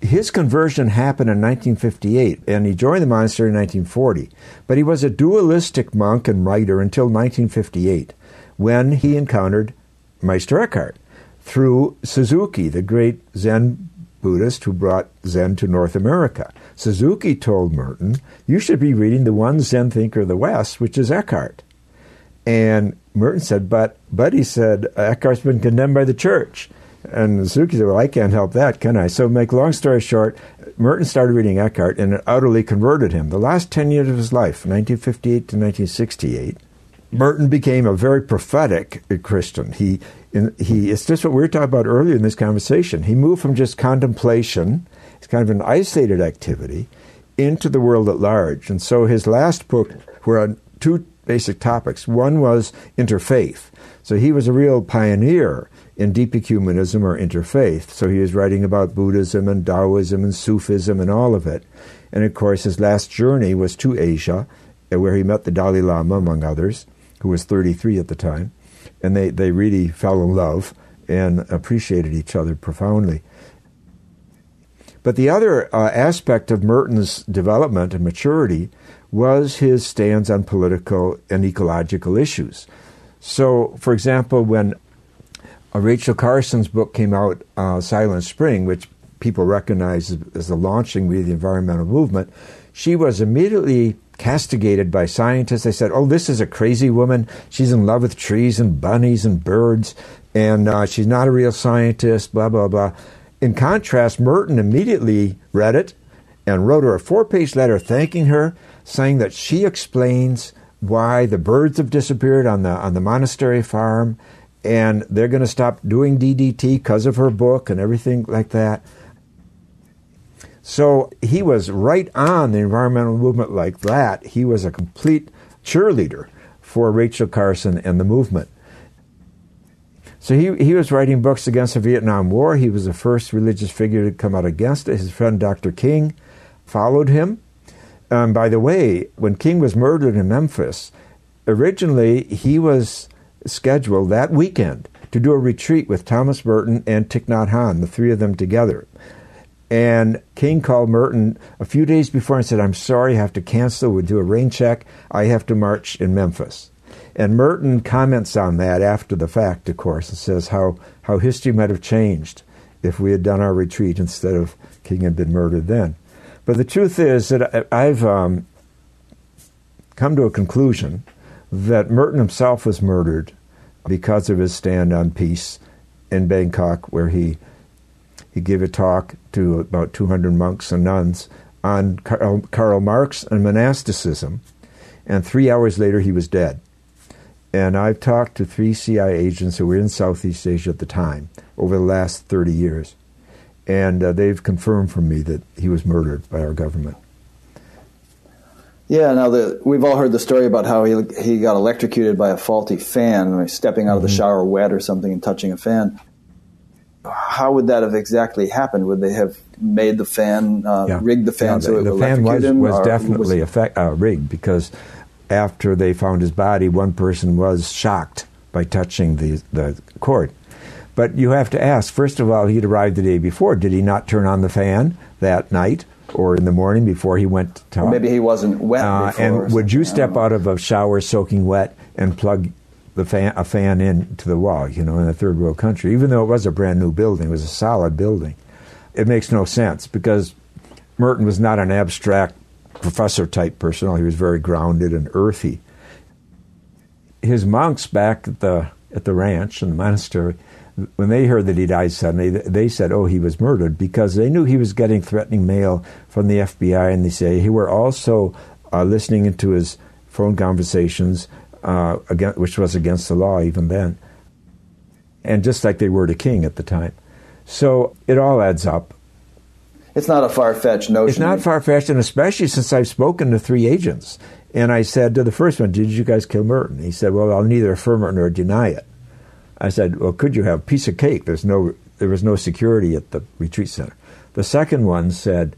B: His conversion happened in 1958, and he joined the monastery in 1940. But he was a dualistic monk and writer until 1958, when he encountered Meister Eckhart through Suzuki, the great Zen Buddhist who brought Zen to North America. Suzuki told Merton, You should be reading the one Zen thinker of the West, which is Eckhart. And Merton said, but, but he said, Eckhart's been condemned by the church. And Suzuki said, well, I can't help that, can I? So make long story short, Merton started reading Eckhart and it utterly converted him. The last 10 years of his life, 1958 to 1968, Merton became a very prophetic Christian. He, in, he, it's just what we were talking about earlier in this conversation. He moved from just contemplation, it's kind of an isolated activity, into the world at large. And so his last book were on two basic topics. One was interfaith. So he was a real pioneer in deep ecumenism or interfaith. So he was writing about Buddhism and Taoism and Sufism and all of it. And of course, his last journey was to Asia, uh, where he met the Dalai Lama, among others, who was 33 at the time. And they, they really fell in love and appreciated each other profoundly. But the other uh, aspect of Merton's development and maturity was his stance on political and ecological issues. So, for example, when uh, Rachel Carson's book came out, uh, Silent Spring, which people recognize as, the launching of the environmental movement, she was immediately castigated by scientists. They said, "Oh, this is a crazy woman. She's in love with trees and bunnies and birds, and uh, she's not a real scientist." Blah blah blah. In contrast, Merton immediately read it and wrote her a four-page letter thanking her saying that she explains why the birds have disappeared on the on the monastery farm and they're going to stop doing DDT because of her book and everything like that. So he was right on the environmental movement like that. He was a complete cheerleader for Rachel Carson and the movement. So he, he was writing books against the Vietnam War. He was the first religious figure to come out against it. His friend Dr. King followed him um, by the way, when King was murdered in Memphis, originally he was scheduled that weekend to do a retreat with Thomas Merton and Thich Nhat Hanh, the three of them together. And King called Merton a few days before and said, I'm sorry, I have to cancel. We'll do a rain check. I have to march in Memphis. And Merton comments on that after the fact, of course, and says how, how history might have changed if we had done our retreat instead of King had been murdered then. But the truth is that I've um, come to a conclusion that Merton himself was murdered because of his stand on peace in Bangkok, where he he gave a talk to about 200 monks and nuns on Karl, Karl Marx and monasticism, and three hours later he was dead. And I've talked to three CIA agents who were in Southeast Asia at the time over the last 30 years and uh, they've confirmed for me that he was murdered by our government.
A: Yeah, now the, we've all heard the story about how he he got electrocuted by a faulty fan, stepping out of the mm-hmm. shower wet or something and touching a fan. How would that have exactly happened? Would they have made the fan, uh, yeah. rigged the fan yeah,
B: so
A: it
B: the fan was, him, was definitely was effect, uh, rigged because after they found his body, one person was shocked by touching the the cord. But you have to ask, first of all, he'd arrived the day before. Did he not turn on the fan that night? or in the morning before he went to talk.
A: Or maybe he wasn't wet. Uh,
B: and would you step out of a shower soaking wet and plug the fan, a fan in to the wall? You know, in a third world country, even though it was a brand new building, it was a solid building. It makes no sense because Merton was not an abstract professor type person. He was very grounded and earthy. His monks back at the at the ranch and the monastery when they heard that he died suddenly, they said, "Oh, he was murdered," because they knew he was getting threatening mail from the FBI, and they say he were also uh, listening into his phone conversations, uh, against, which was against the law even then, and just like they were to King at the time. So it all adds up.
A: It's not a far fetched notion.
B: It's not far fetched, and especially since I've spoken to three agents. And I said to the first one, Did you guys kill Merton? He said, Well, I'll neither affirm it nor deny it. I said, "Well, could you have a piece of cake?" There's no, there was no security at the retreat center. The second one said,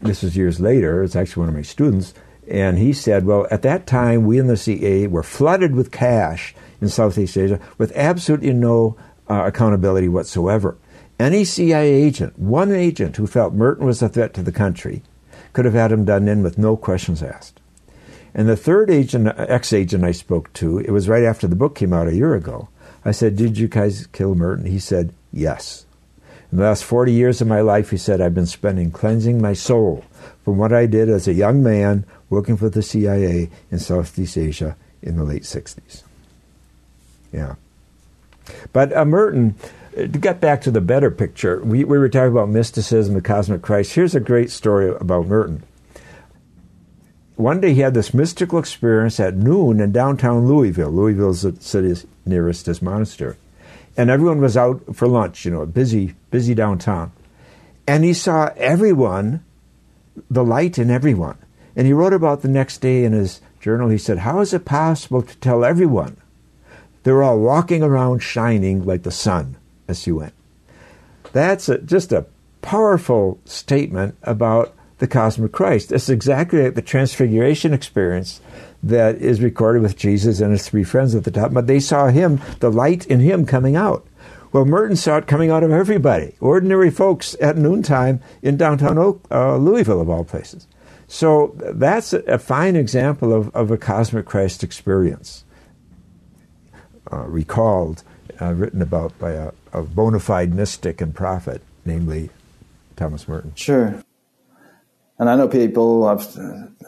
B: "This was years later. It's actually one of my students." And he said, Well, at that time, we in the CIA were flooded with cash in Southeast Asia with absolutely no uh, accountability whatsoever. Any CIA agent, one agent who felt Merton was a threat to the country, could have had him done in with no questions asked. And the third agent, ex agent I spoke to, it was right after the book came out a year ago. I said, Did you guys kill Merton? He said, Yes. In the last 40 years of my life, he said, I've been spending cleansing my soul from what I did as a young man working for the CIA in Southeast Asia in the late 60s. Yeah. But uh, Merton, to get back to the better picture, we, we were talking about mysticism, the cosmic Christ. Here's a great story about Merton one day he had this mystical experience at noon in downtown Louisville. Louisville's the city nearest his monastery. And everyone was out for lunch, you know, busy, busy downtown. And he saw everyone, the light in everyone. And he wrote about the next day in his journal. He said, How is it possible to tell everyone they're all walking around shining like the sun as you went? That's a, just a powerful statement about the cosmic Christ. It's exactly like the transfiguration experience that is recorded with Jesus and his three friends at the top. But they saw him, the light in him coming out. Well, Merton saw it coming out of everybody, ordinary folks at noontime in downtown Oak, uh, Louisville, of all places. So that's a, fine example of, of a cosmic Christ experience, uh, recalled, uh, written about by a, a bona fide mystic and prophet, namely Thomas Merton.
A: Sure. And I know people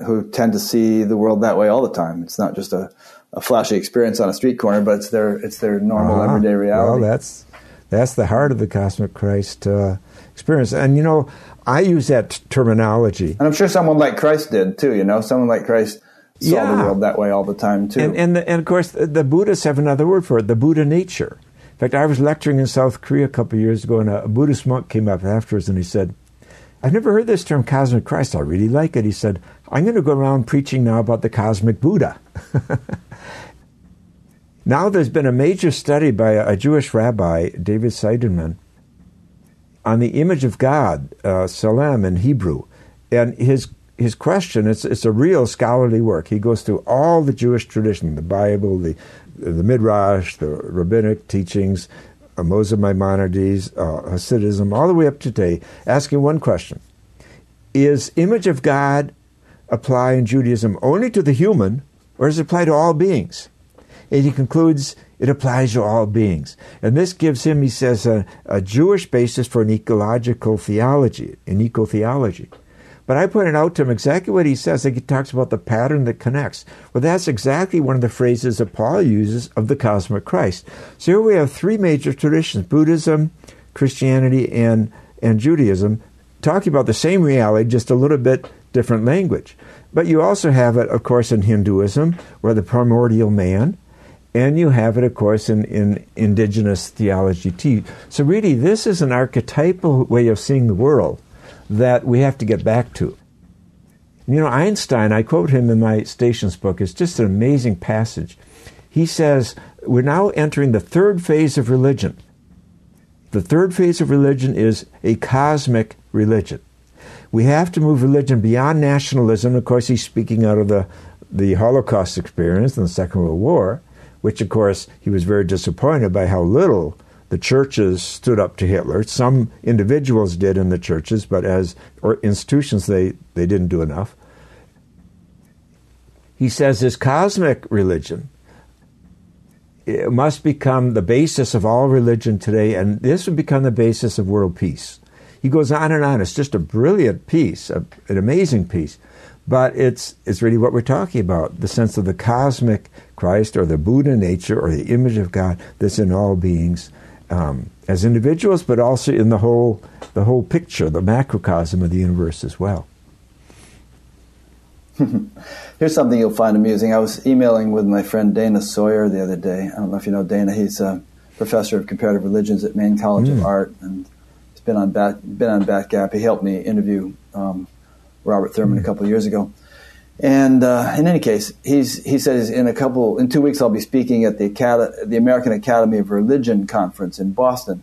A: who tend to see the world that way all the time. It's not just a, a flashy experience on a street corner, but it's their it's their normal uh-huh. everyday reality.
B: Well, that's that's the heart of the cosmic Christ uh, experience. And you know, I use that terminology.
A: And I'm sure someone like Christ did too. You know, someone like Christ saw yeah. the world that way all the time too.
B: And and, the, and of course, the Buddhists have another word for it: the Buddha nature. In fact, I was lecturing in South Korea a couple of years ago, and a Buddhist monk came up afterwards, and he said I've never heard this term cosmic Christ. I really like it. He said, I'm going to go around preaching now about the cosmic Buddha. now there's been a major study by a Jewish rabbi, David Seidelman, on the image of God, uh, tselem in Hebrew. And his his question, it's, it's a real scholarly work. He goes through all the Jewish tradition, the Bible, the, the Midrash, the rabbinic teachings, Moses Maimonides, uh, Hasidism, all the way up to today, asking one question Is image of God apply in Judaism only to the human, or does it apply to all beings? And he concludes it applies to all beings. And this gives him, he says, a, a Jewish basis for an ecological theology, an eco theology. But I pointed out to him exactly what he says. Like he talks about the pattern that connects. Well, that's exactly one of the phrases that Paul uses of the cosmic Christ. So here we have three major traditions Buddhism, Christianity, and, and Judaism talking about the same reality, just a little bit different language. But you also have it, of course, in Hinduism, where the primordial man, and you have it, of course, in, in indigenous theology too. So, really, this is an archetypal way of seeing the world that we have to get back to. You know, Einstein, I quote him in my Stations book, it's just an amazing passage. He says, We're now entering the third phase of religion. The third phase of religion is a cosmic religion. We have to move religion beyond nationalism. Of course, he's speaking out of the, the Holocaust experience in the Second World War, which, of course, he was very disappointed by how little the churches stood up to Hitler. Some individuals did in the churches, but as or institutions, they, they didn't do enough. He says this cosmic religion it must become the basis of all religion today, and this would become the basis of world peace. He goes on and on. It's just a brilliant piece, a, an amazing piece. But it's, it's really what we're talking about the sense of the cosmic Christ or the Buddha nature or the image of God that's in all beings um, as individuals, but also in the whole, the whole picture, the macrocosm of the universe as well.
A: Here's something you'll find amusing. I was emailing with my friend Dana Sawyer the other day. I don't know if you know Dana. He's a professor of comparative religions at Maine College mm. of Art, and he's been on Bat, been on Batgap. He helped me interview um, Robert Thurman mm. a couple of years ago. And uh, in any case, he's, he says in a couple in two weeks I'll be speaking at the Acad- the American Academy of Religion conference in Boston,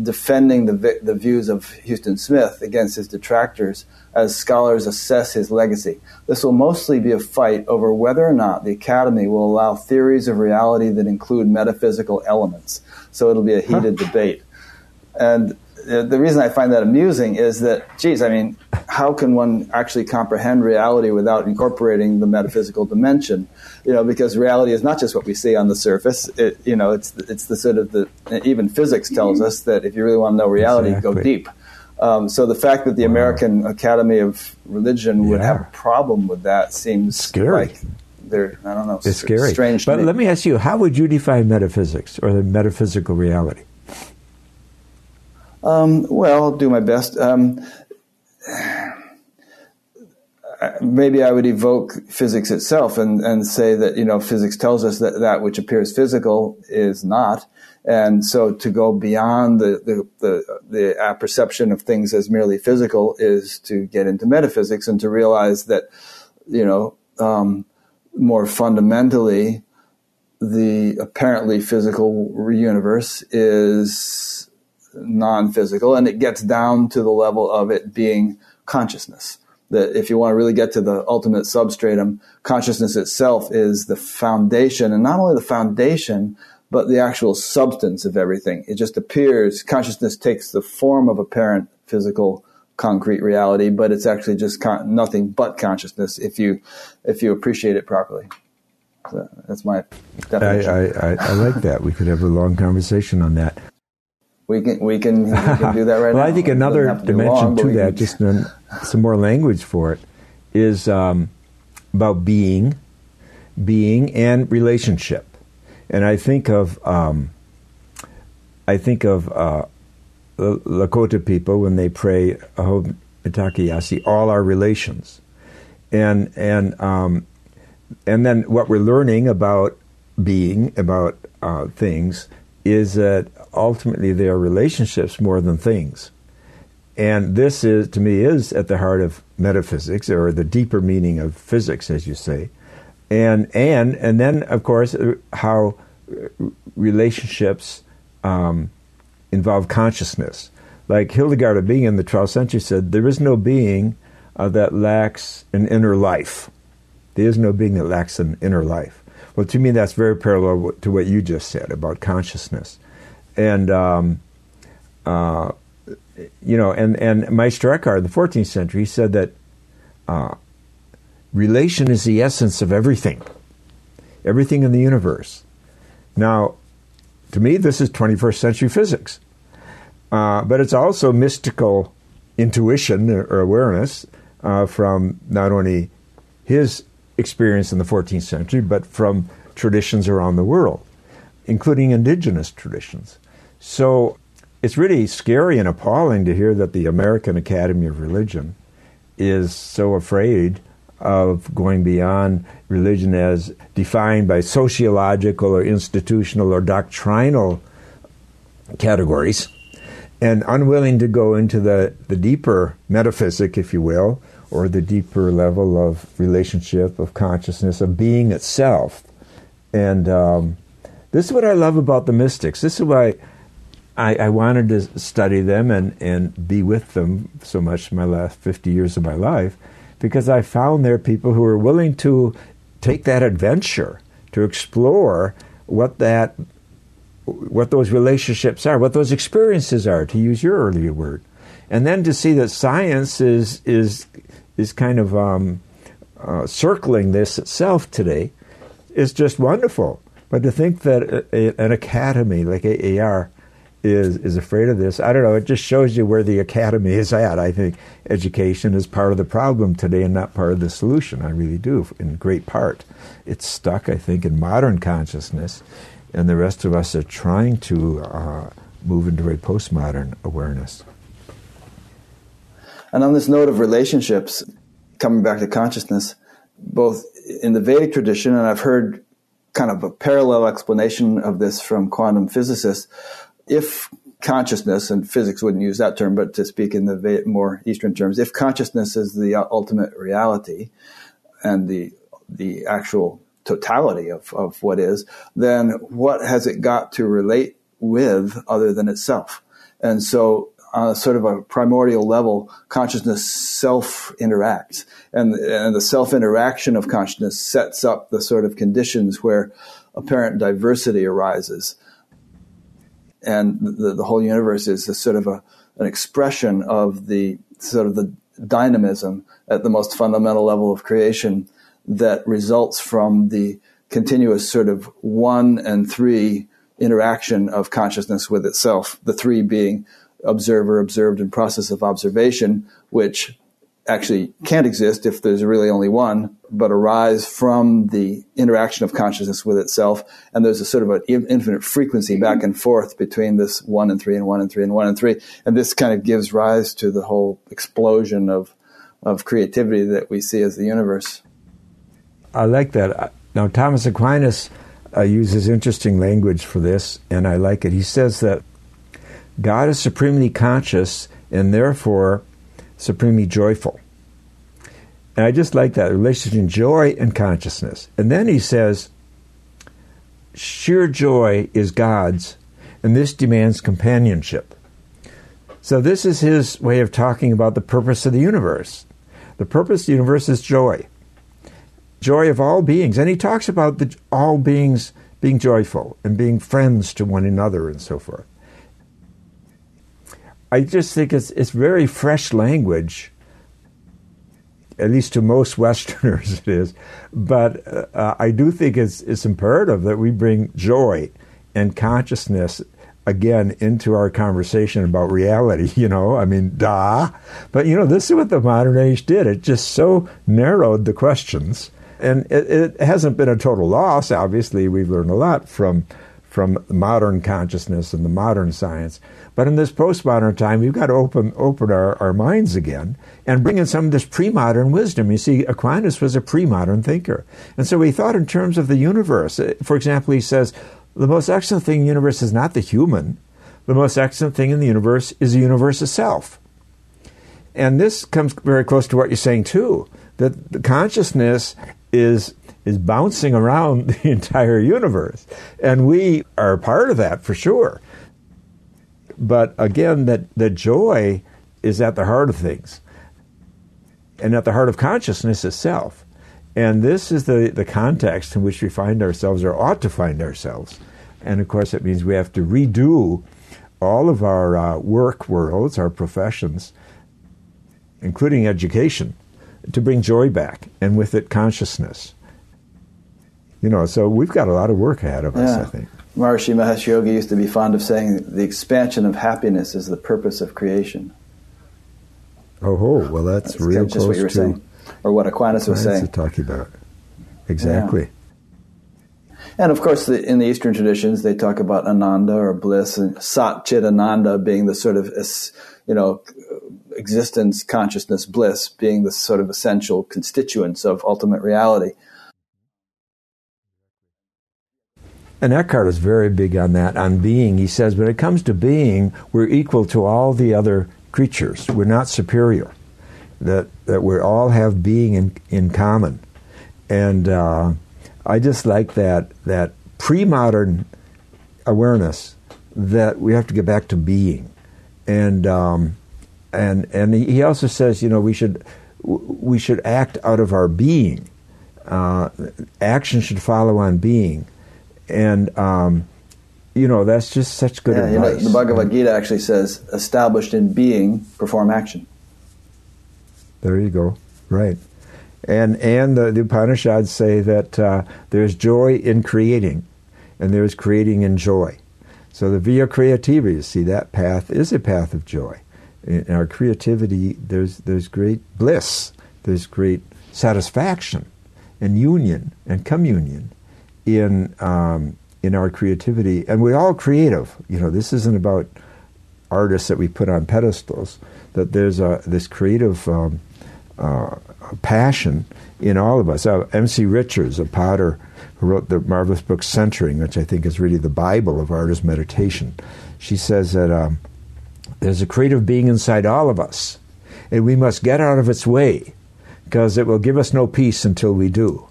A: defending the the views of Huston Smith against his detractors as scholars assess his legacy. This will mostly be a fight over whether or not the Academy will allow theories of reality that include metaphysical elements. So it'll be a heated debate. And the reason I find that amusing is that, geez, I mean, how can one actually comprehend reality without incorporating the metaphysical dimension? You know, because reality is not just what we see on the surface. It, you know, it's it's the sort of the even physics tells us that if you really want to know reality, exactly. go deep. Um, so the fact that the wow. American Academy of Religion yeah. would have a problem with that seems
B: scary.
A: Like they're I don't know.
B: It's scary.
A: Strange.
B: But let me ask you, how would you define metaphysics or the metaphysical reality?
A: Um, well, I'll do my best. Um, maybe I would evoke physics itself and, and say that, you know, physics tells us that that which appears physical is not. And so to go beyond the, the, the, the perception of things as merely physical is to get into metaphysics and to realize that, you know, um, more fundamentally, the apparently physical universe is non-physical, and it gets down to the level of it being consciousness. That if you want to really get to the ultimate substratum, consciousness itself is the foundation, and not only the foundation, but the actual substance of everything. It just appears. Consciousness takes the form of apparent physical concrete reality, but it's actually just con- nothing but consciousness if you if you appreciate it properly. So that's my definition.
B: I, I, I, like that. We could have a long conversation on that.
A: We can we can, we can do that right
B: well,
A: now.
B: Well, I think another to dimension long, to that, just some more language for it, is um, about being, being and relationship, and I think of um, I think of uh, Lakota people when they pray Aho Mitakuye all our relations, and and um, and then what we're learning about being about uh, things is that ultimately they are relationships more than things. And this is, to me, is at the heart of metaphysics or the deeper meaning of physics, as you say. And, and, and then, of course, how relationships um, involve consciousness. Like Hildegard of Bingen in the 12th century said, there is no being uh, that lacks an inner life. There is no being that lacks an inner life. Well, to me, that's very parallel to what you just said about consciousness and um, uh, you know, and and Meister Eckhart in the 14th century said that uh, relation is the essence of everything, everything in the universe. Now, to me, this is 21st century physics, uh, but it's also mystical intuition or awareness uh, from not only his experience in the 14th century, but from traditions around the world, including indigenous traditions. So it's really scary and appalling to hear that the American Academy of Religion is so afraid of going beyond religion as defined by sociological or institutional or doctrinal categories and unwilling to go into the, the deeper metaphysic, if you will, or the deeper level of relationship, of consciousness, of being itself. And um, this is what I love about the mystics. This is why I, I, wanted to study them and, and be with them so much in my last 50 years of my life because I found there people who were willing to take that adventure, to explore what that what those relationships are, what those experiences are, to use your earlier word, and then to see that science is is is kind of um, uh, circling this itself today is just wonderful. But to think that a, an academy like AAR is is afraid of this, I don't know. It just shows you where the academy is at. I think education is part of the problem today and not part of the solution. I really do, in great part. It's stuck, I think, in modern consciousness, and the rest of us are trying to uh, move into a postmodern awareness.
A: And on this note of relationships, coming back to consciousness, both in the Vedic tradition, and I've heard kind of a parallel explanation of this from quantum physicists. If consciousness, and physics wouldn't use that term, but to speak in the more Eastern terms, if consciousness is the ultimate reality and the the actual totality of, of what is, then what has it got to relate with other than itself? And so on a sort of a primordial level, consciousness self interacts. And, and the self interaction of consciousness sets up the sort of conditions where apparent diversity arises. And the, the whole universe is a sort of a, an expression of the sort of the dynamism at the most fundamental level of creation that results from the continuous sort of one and three interaction of consciousness with itself, the three being observer, observed, and process of observation, which actually can't exist if there's really only one, but arise from the interaction of consciousness with itself. And there's a sort of an infinite frequency back and forth between this one and three and one and three and one and three. And this kind of gives rise to the whole explosion of, of creativity that we see as the universe.
B: I like that. Now, Thomas Aquinas uh, uses interesting language for this, and I like it. He says that God is supremely conscious and therefore supremely joyful. And I just like that relationship between joy and consciousness. And then he says, sheer joy is God's, and this demands companionship. So, this is his way of talking about the purpose of the universe. The purpose of the universe is joy, joy of all beings. And he talks about the, all beings being joyful and being friends to one another and so forth. I just think it's it's very fresh language. At least to most Westerners, it is. But uh, I do think it's it's imperative that we bring joy and consciousness again into our conversation about reality. You know, I mean, da. But you know, this is what the modern age did. It just so narrowed the questions, and it, it hasn't been a total loss. Obviously, we've learned a lot from from modern consciousness and the modern science. But in this postmodern time, we've got to open open our, our minds again and bring in some of this pre-modern wisdom. You see, Aquinas was a pre-modern thinker, and so he thought in terms of the universe. Uh, for example, he says the most excellent thing in the universe is not the human. The most excellent thing in the universe is the universe itself. And this comes very close to what you're saying too. That the consciousness is is bouncing around the entire universe, and we are part of that for sure. But again, that the joy is at the heart of things and at the heart of consciousness itself. And this is the, the context in which we find ourselves or ought to find ourselves. And of course, it means we have to redo all of our uh, work worlds, our professions, including education, to bring joy back and with it consciousness. You know, so we've got a lot of work ahead of us, I think.
A: Maharishi Mahesh Yogi used to be fond of saying the expansion of happiness is the purpose of creation.
B: Oh, oh well, that's, that's real close what you were
A: to saying, or what Aquinas was saying.
B: Talking about exactly.
A: Yeah. And of course, the, in the Eastern traditions, they talk about Ananda or bliss, and Sat Chit Ananda being the sort of you know existence, consciousness, bliss being the sort of essential constituents of ultimate reality.
B: And Eckhart is very big on that, on being. He says, when it comes to being, we're equal to all the other creatures. We're not superior. That, that we all have being in, in common. And uh, I just like that, that pre modern awareness that we have to get back to being. And, um, and, and he also says, you know, we should, we should act out of our being. Uh, action should follow on being and um, you know, that's just such good
A: yeah,
B: advice.
A: You know, the Bhagavad Gita actually says, established in being, perform action.
B: There you go. Right. And, and the, the Upanishads say that uh, there's joy in creating, and there's creating in joy. So the via creativa, you see, that path is a path of joy. In our creativity, there's, there's great bliss, there's great satisfaction and union and communion in, um, in our creativity. And we're all creative. You know, this isn't about artists that we put on pedestals, that there's a, this creative um, uh, passion in all of us. Uh, M.C. Richards, a potter who wrote the marvelous book Centering, which I think is really the Bible of artist meditation, she says that um, there's a creative being inside all of us, and we must get out of its way because it will give us no peace until we do.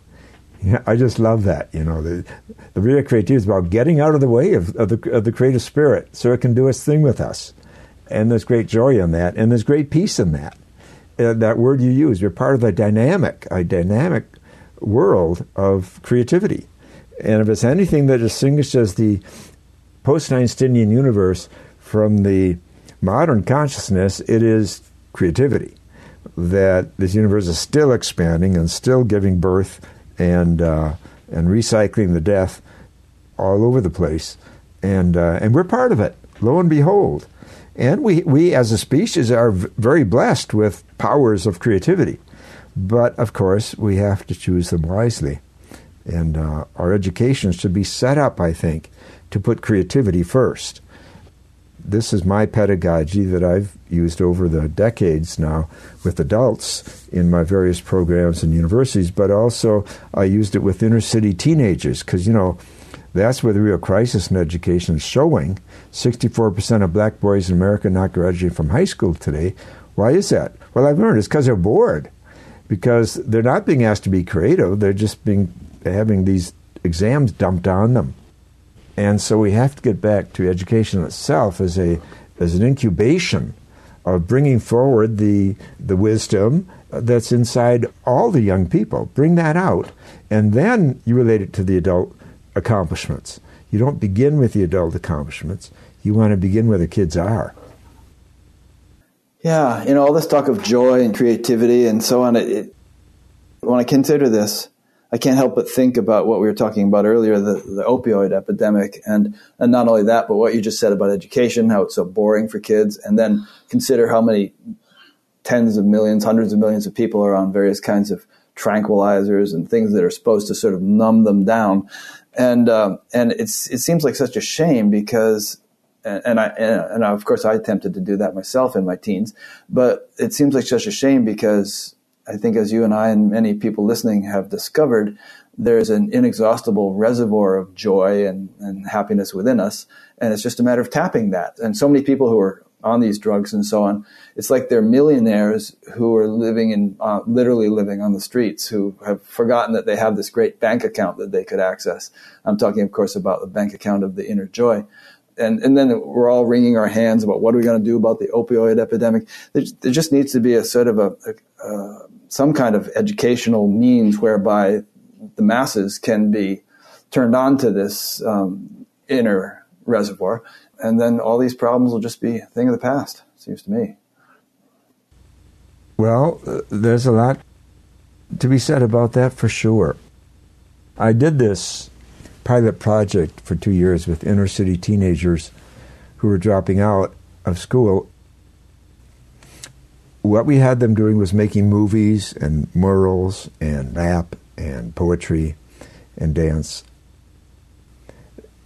B: Yeah, I just love that. You know, the, the real creativity is about getting out of the way of, of, the, of the creative spirit so it can do its thing with us. And there's great joy in that, and there's great peace in that. Uh, that word you use, you're part of a dynamic, a dynamic world of creativity. And if it's anything that distinguishes the post Einsteinian universe from the modern consciousness, it is creativity. That this universe is still expanding and still giving birth and uh, and recycling the death all over the place, and uh, and we're part of it. Lo and behold, and we we as a species are v- very blessed with powers of creativity, but of course we have to choose them wisely, and uh, our education should be set up, I think, to put creativity first. This is my pedagogy that I've used over the decades now with adults in my various programs and universities, but also I used it with inner city teenagers because, you know, that's where the real crisis in education is showing. 64% of black boys in America not graduating from high school today. Why is that? Well, I've learned it's because they're bored, because they're not being asked to be creative. They're just being having these exams dumped on them. And so we have to get back to education itself as a as an incubation of bringing forward the the wisdom that's inside all the young people. Bring that out, and then you relate it to the adult accomplishments. You don't begin with the adult accomplishments. You want to begin where the kids are.
A: Yeah, you know all this talk of joy and creativity and so on. It, it, when I consider this, I can't help but think about what we were talking about earlier, the, the opioid epidemic, and and not only that, but what you just said about education, how it's so boring for kids, and then consider how many tens of millions, hundreds of millions of people are on various kinds of tranquilizers and things that are supposed to sort of numb them down, and uh, and it's it seems like such a shame because. And I and of course I attempted to do that myself in my teens, but it seems like such a shame because I think as you and I and many people listening have discovered, there's an inexhaustible reservoir of joy and, and happiness within us. And it's just a matter of tapping that. And so many people who are on these drugs and so on, it's like they're millionaires who are living in, uh, literally living on the streets, who have forgotten that they have this great bank account that they could access. I'm talking, of course, about the bank account of the inner joy and and then we're all wringing our hands about what are we going to do about the opioid epidemic. There, there, just needs to be a sort of a, a, a some kind of educational means whereby the masses can be turned on to this um, inner reservoir, and then all these problems will just be a thing of the past. Seems to me.
B: Well, uh, there's a lot to be said about that for sure. I did this pilot project for two years with inner city teenagers who were dropping out of school what we had them doing was making movies and murals and rap and poetry and dance.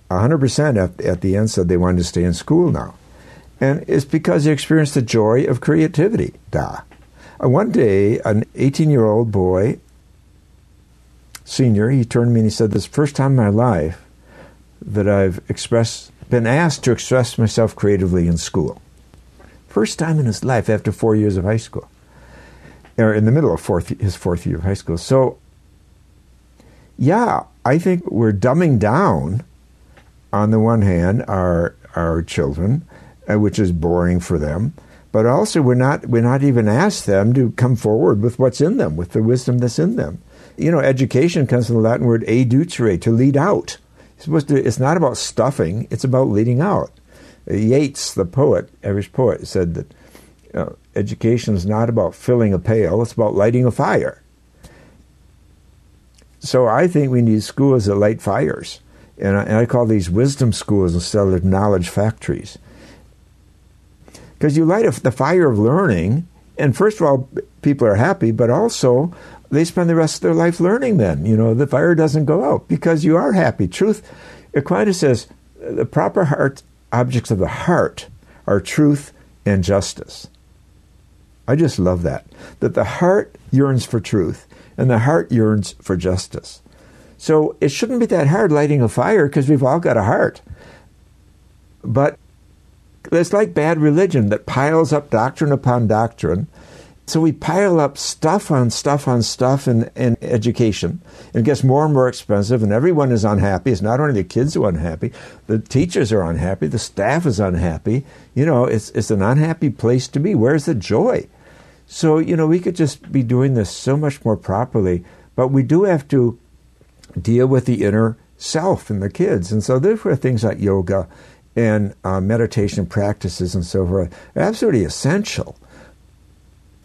B: 100% at, at the end said they wanted to stay in school now. And it's because they experienced the joy of creativity. Da. Uh, one day, an 18 year old boy, senior, he turned to me and he said, This first time in my life that I've expressed, been asked to express myself creatively in school. First time in his life after four years of high school, or in the middle of fourth, his fourth year of high school. So, yeah, I think we're dumbing down, on the one hand, our our children, uh, which is boring for them, but also we're not we're not even asked them to come forward with what's in them, with the wisdom that's in them. You know, education comes from the Latin word educere, to lead out. It's supposed to. It's not about stuffing. It's about leading out. Yeats, the poet, Irish poet, said that education is not about filling a pail. It's about lighting a fire. So I think we need schools that light fires, and I, and I call these wisdom schools instead of knowledge factories. Because you light a, the fire of learning, and first of all, people are happy, but also they spend the rest of their life learning. Then you know the fire doesn't go out because you are happy. Truth, Aquinas says, the proper heart objects of the heart are truth and justice. I just love that. That the heart yearns for truth and the heart yearns for justice. So it shouldn't be that hard lighting a fire because we've all got a heart. But it's like bad religion that piles up doctrine upon doctrine. So we pile up stuff on stuff on stuff in, in education. It gets more and more expensive, and everyone is unhappy. It's not only the kids who are unhappy, the teachers are unhappy, the staff is unhappy. You know, it's, it's an unhappy place to be. Where's the joy? So, you know, we could just be doing this so much more properly, but we do have to deal with the inner self in the kids. And so, therefore, things like yoga and uh, meditation practices and so forth are absolutely essential,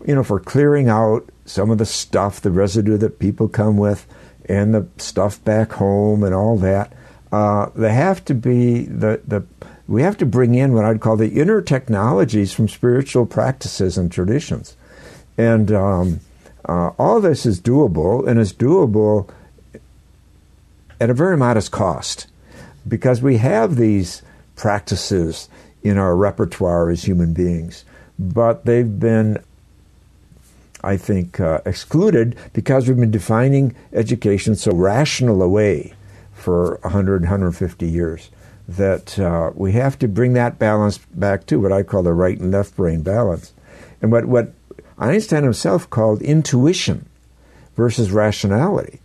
B: you know, for clearing out some of the stuff, the residue that people come with, and the stuff back home and all that. Uh, they have to be the, the we have to bring in what I'd call the inner technologies from spiritual practices and traditions. And um, uh, all this is doable, and is doable at a very modest cost because we have these practices in our repertoire as human beings, but they've been, I think, uh, excluded because we've been defining education so rational a way for 100, 150 years that uh, we have to bring that balance back to what I call the right and left brain balance. And what, what Einstein himself called intuition versus rationality.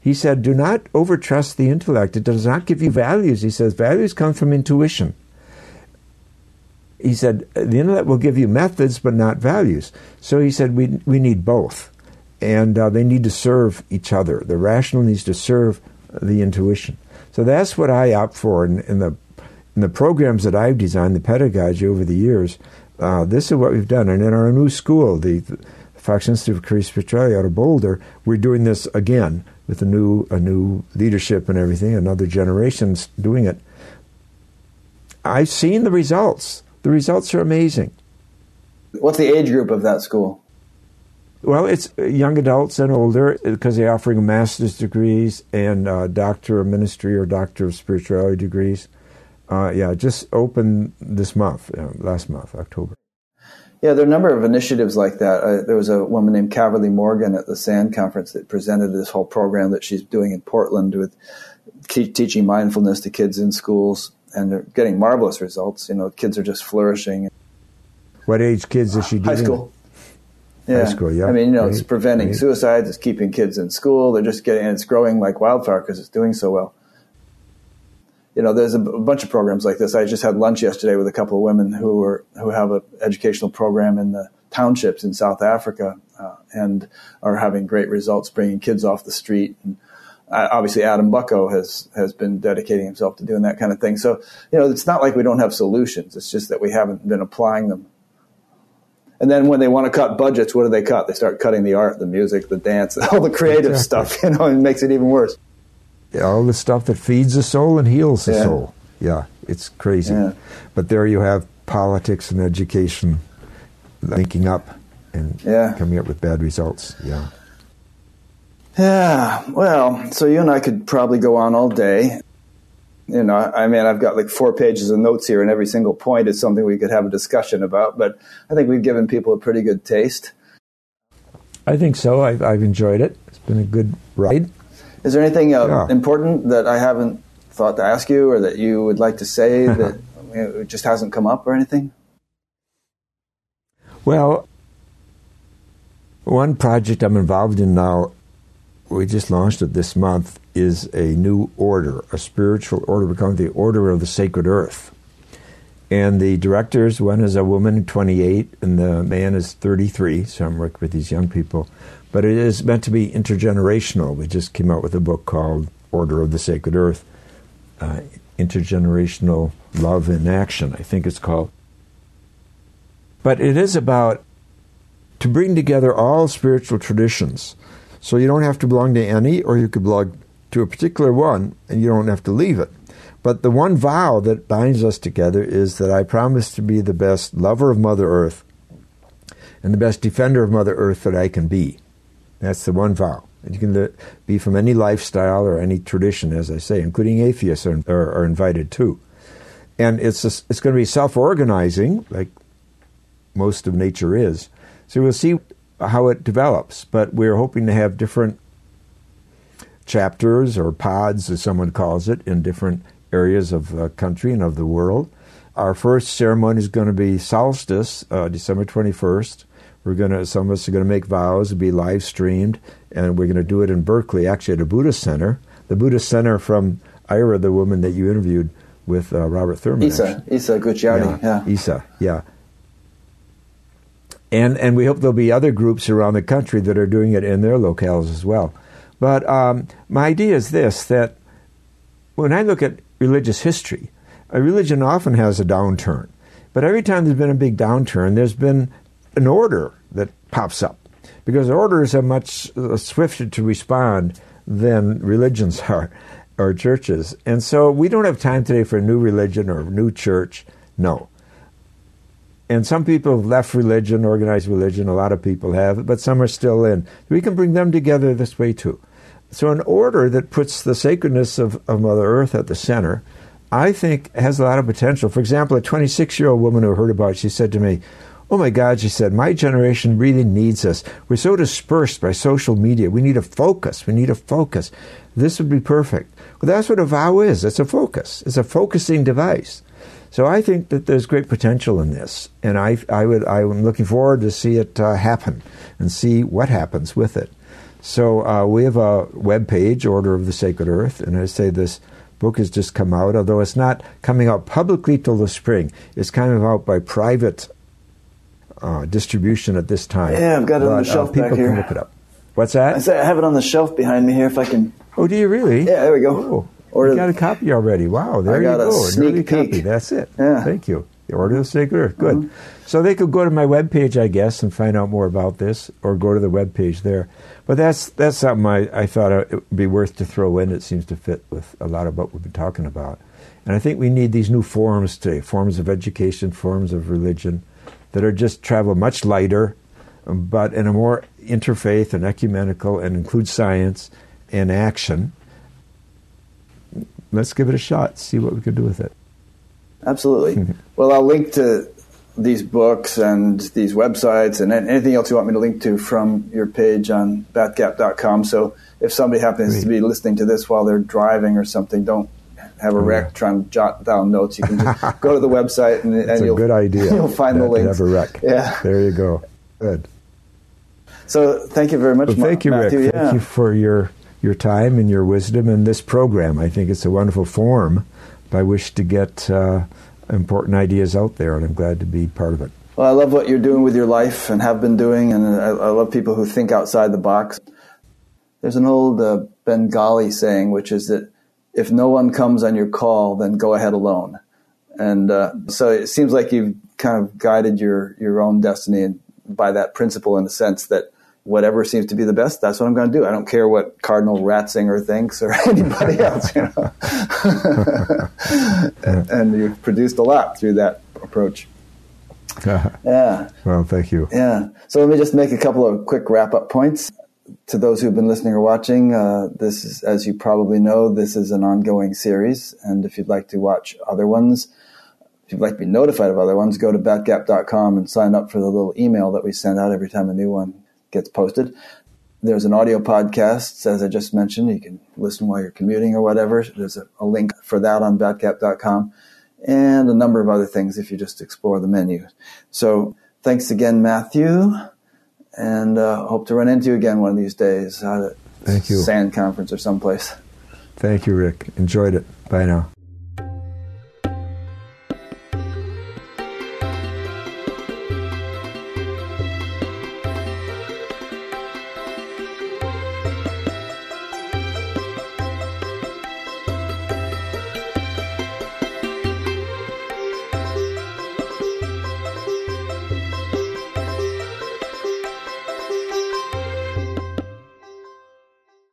B: He said, Do not overtrust the intellect. It does not give you values. He says, Values come from intuition. He said, The internet will give you methods, but not values. So he said, We, we need both. And uh, they need to serve each other. The rational needs to serve the intuition. So that's what I opt for in, in the in the programs that I've designed, the pedagogy over the years. Uh, this is what we've done. And in our new school, the, the Fox Institute of Creative Spirituality out of Boulder, we're doing this again with a new a new leadership and everything, another generation's doing it. I've seen the results. The results are amazing.
A: What's the age group of that school?
B: Well, it's young adults and older because they're offering master's degrees and uh, doctor of ministry or doctor of spirituality degrees. Uh, yeah, just opened this month, uh, last month, October.
A: Yeah, there are a number of initiatives like that. Uh, there was a woman named Caverly Morgan at the SAND conference that presented this whole program that she's doing in Portland with teaching mindfulness to kids in schools, and they're getting marvelous results. You know, kids are just flourishing.
B: What age kids is she doing?
A: High school. Yeah.
B: High school, yeah.
A: I mean, you know, right. it's preventing right. suicides, it's keeping kids in school. They're just getting, it's growing like wildfire because it's doing so well you know, there's a, b- bunch of programs like this. I just had lunch yesterday with a couple of women who were who have an educational program in the townships in South Africa uh, and are having great results, bringing kids off the street. And obviously, Adam Bucko has has been dedicating himself to doing that kind of thing. So, you know, it's not like we don't have solutions. It's just that we haven't been applying them. And then when they want to cut budgets, what do they cut? They start cutting the art, the music, the dance, all the creative exactly. stuff. You know, and it makes it even worse Yeah,
B: all the stuff that feeds the soul and heals the yeah. soul. Yeah, it's crazy. Yeah. But there you have politics and education linking up and coming up with bad results. Yeah.
A: Yeah. Well, so you and I could probably go on all day. You know, I mean, I've got like four pages of notes here, and every single point is something we could have a discussion about. But I think we've given people a pretty good taste.
B: I think so. I've, I've enjoyed it. It's been a good ride.
A: Is there anything uh, yeah. important that I haven't thought to ask you, or that you would like to say that it just hasn't come up, or anything?
B: Well, one project I'm involved in now, we just launched it this month, is a new order, a spiritual order. We call it the Order of the Sacred Earth. And the directors, one is a woman, 28, and the man is 33, so I'm working with these young people. But it is meant to be intergenerational. We just came out with a book called Order of the Sacred Earth, uh, intergenerational love in action. I think it's called. But it is about to bring together all spiritual traditions. So you don't have to belong to any, or you could belong to a particular one, and you don't have to leave it. But the one vow that binds us together is that I promise to be the best lover of Mother Earth and the best defender of Mother Earth that I can be. That's the one vow. And you can be from any lifestyle or any tradition, as I say, including atheists are, are, are invited too. And it's, a, it's going to be self organizing, like most of nature is. So we'll see how it develops. But we're hoping to have different chapters or pods, as someone calls it, in different areas of the country and of the world. Our first ceremony is going to be solstice, uh, December 21st. We're going to, some of us are going to make vows to be live streamed, and we're going to do it in Berkeley, actually at a Buddhist center. The Buddhist center from Ira, the woman that you interviewed with uh, Robert Thurman.
A: Isa, actually. Isa Gucciardi, yeah,
B: yeah. Isa, yeah. And, and we hope there'll be other groups around the country that are doing it in their locales as well. But um, my idea is this that when I look at religious history, a religion often has a downturn. But every time there's been a big downturn, there's been an order that pops up because orders are much uh, swifter to respond than religions are or churches. And so we don't have time today for a new religion or a new church. No. And some people have left religion, organized religion, a lot of people have, but some are still in. We can bring them together this way too. So, an order that puts the sacredness of, of Mother Earth at the center, I think has a lot of potential. For example, a 26 year old woman who heard about it, she said to me, Oh my God, she said, my generation really needs us. We're so dispersed by social media. We need a focus. We need a focus. This would be perfect. Well, that's what a vow is. It's a focus. It's a focusing device. So I think that there's great potential in this, and I, I would, I'm looking forward to see it uh, happen and see what happens with it. So uh, we have a web page, Order of the Sacred Earth, and I say this book has just come out, although it's not coming out publicly till the spring. It's coming out by private uh, distribution at this time.
A: Yeah, I've got it but, on the uh, shelf
B: people
A: back here.
B: can look it up. What's that?
A: I say I have it on the shelf behind me here. If I can.
B: Oh, do you really?
A: Yeah, there we go. Oh,
B: or you got a copy already. Wow, there you go.
A: A sneak peek.
B: copy. That's it.
A: Yeah.
B: Thank you. The Order of the Sacred Earth. Good.
A: Mm-hmm.
B: So they could go to my webpage, I guess, and find out more about this, or go to the webpage there. But that's that's something I, I thought it would be worth to throw in. It seems to fit with a lot of what we've been talking about. And I think we need these new forms today forms of education, forms of religion that are just travel much lighter, but in a more interfaith and ecumenical and include science and action. Let's give it a shot, see what we can do with it.
A: Absolutely. well, I'll link to these books and these websites and anything else you want me to link to from your page on batgap.com. So if somebody happens Great. to be listening to this while they're driving or something, don't have a oh, wreck, try to jot down notes. You can just go to the website and, and you'll,
B: good idea.
A: you'll find the link.
B: Have a wreck.
A: Yeah.
B: There you go. Good.
A: So thank you very much,
B: well, Thank you,
A: Matthew.
B: Rick.
A: Yeah.
B: Thank you for your, your time and your wisdom in this program. I think it's a wonderful forum by which to get uh, important ideas out there, and I'm glad to be part of it.
A: Well, I love what you're doing with your life and have been doing, and I, I love people who think outside the box. There's an old uh, Bengali saying, which is that if no one comes on your call, then go ahead alone. And uh, so it seems like you've kind of guided your your own destiny by that principle, in the sense that whatever seems to be the best, that's what I'm going to do. I don't care what Cardinal Ratzinger thinks or anybody else, you know. and you've produced a lot through that approach. yeah.
B: Well, thank you.
A: Yeah. So let me just make a couple of quick wrap up points. To those who've been listening or watching, uh, this is, as you probably know, this is an ongoing series. And if you'd like to watch other ones, if you'd like to be notified of other ones, go to batgap.com and sign up for the little email that we send out every time a new one gets posted. There's an audio podcast, as I just mentioned. You can listen while you're commuting or whatever. There's a, a link for that on batgap.com and a number of other things if you just explore the menu. So thanks again, Matthew, and uh, hope to run into you again one of these days at
B: Thank you.
A: SAND conference or someplace.
B: Thank you, Rick. Enjoyed it. Bye now.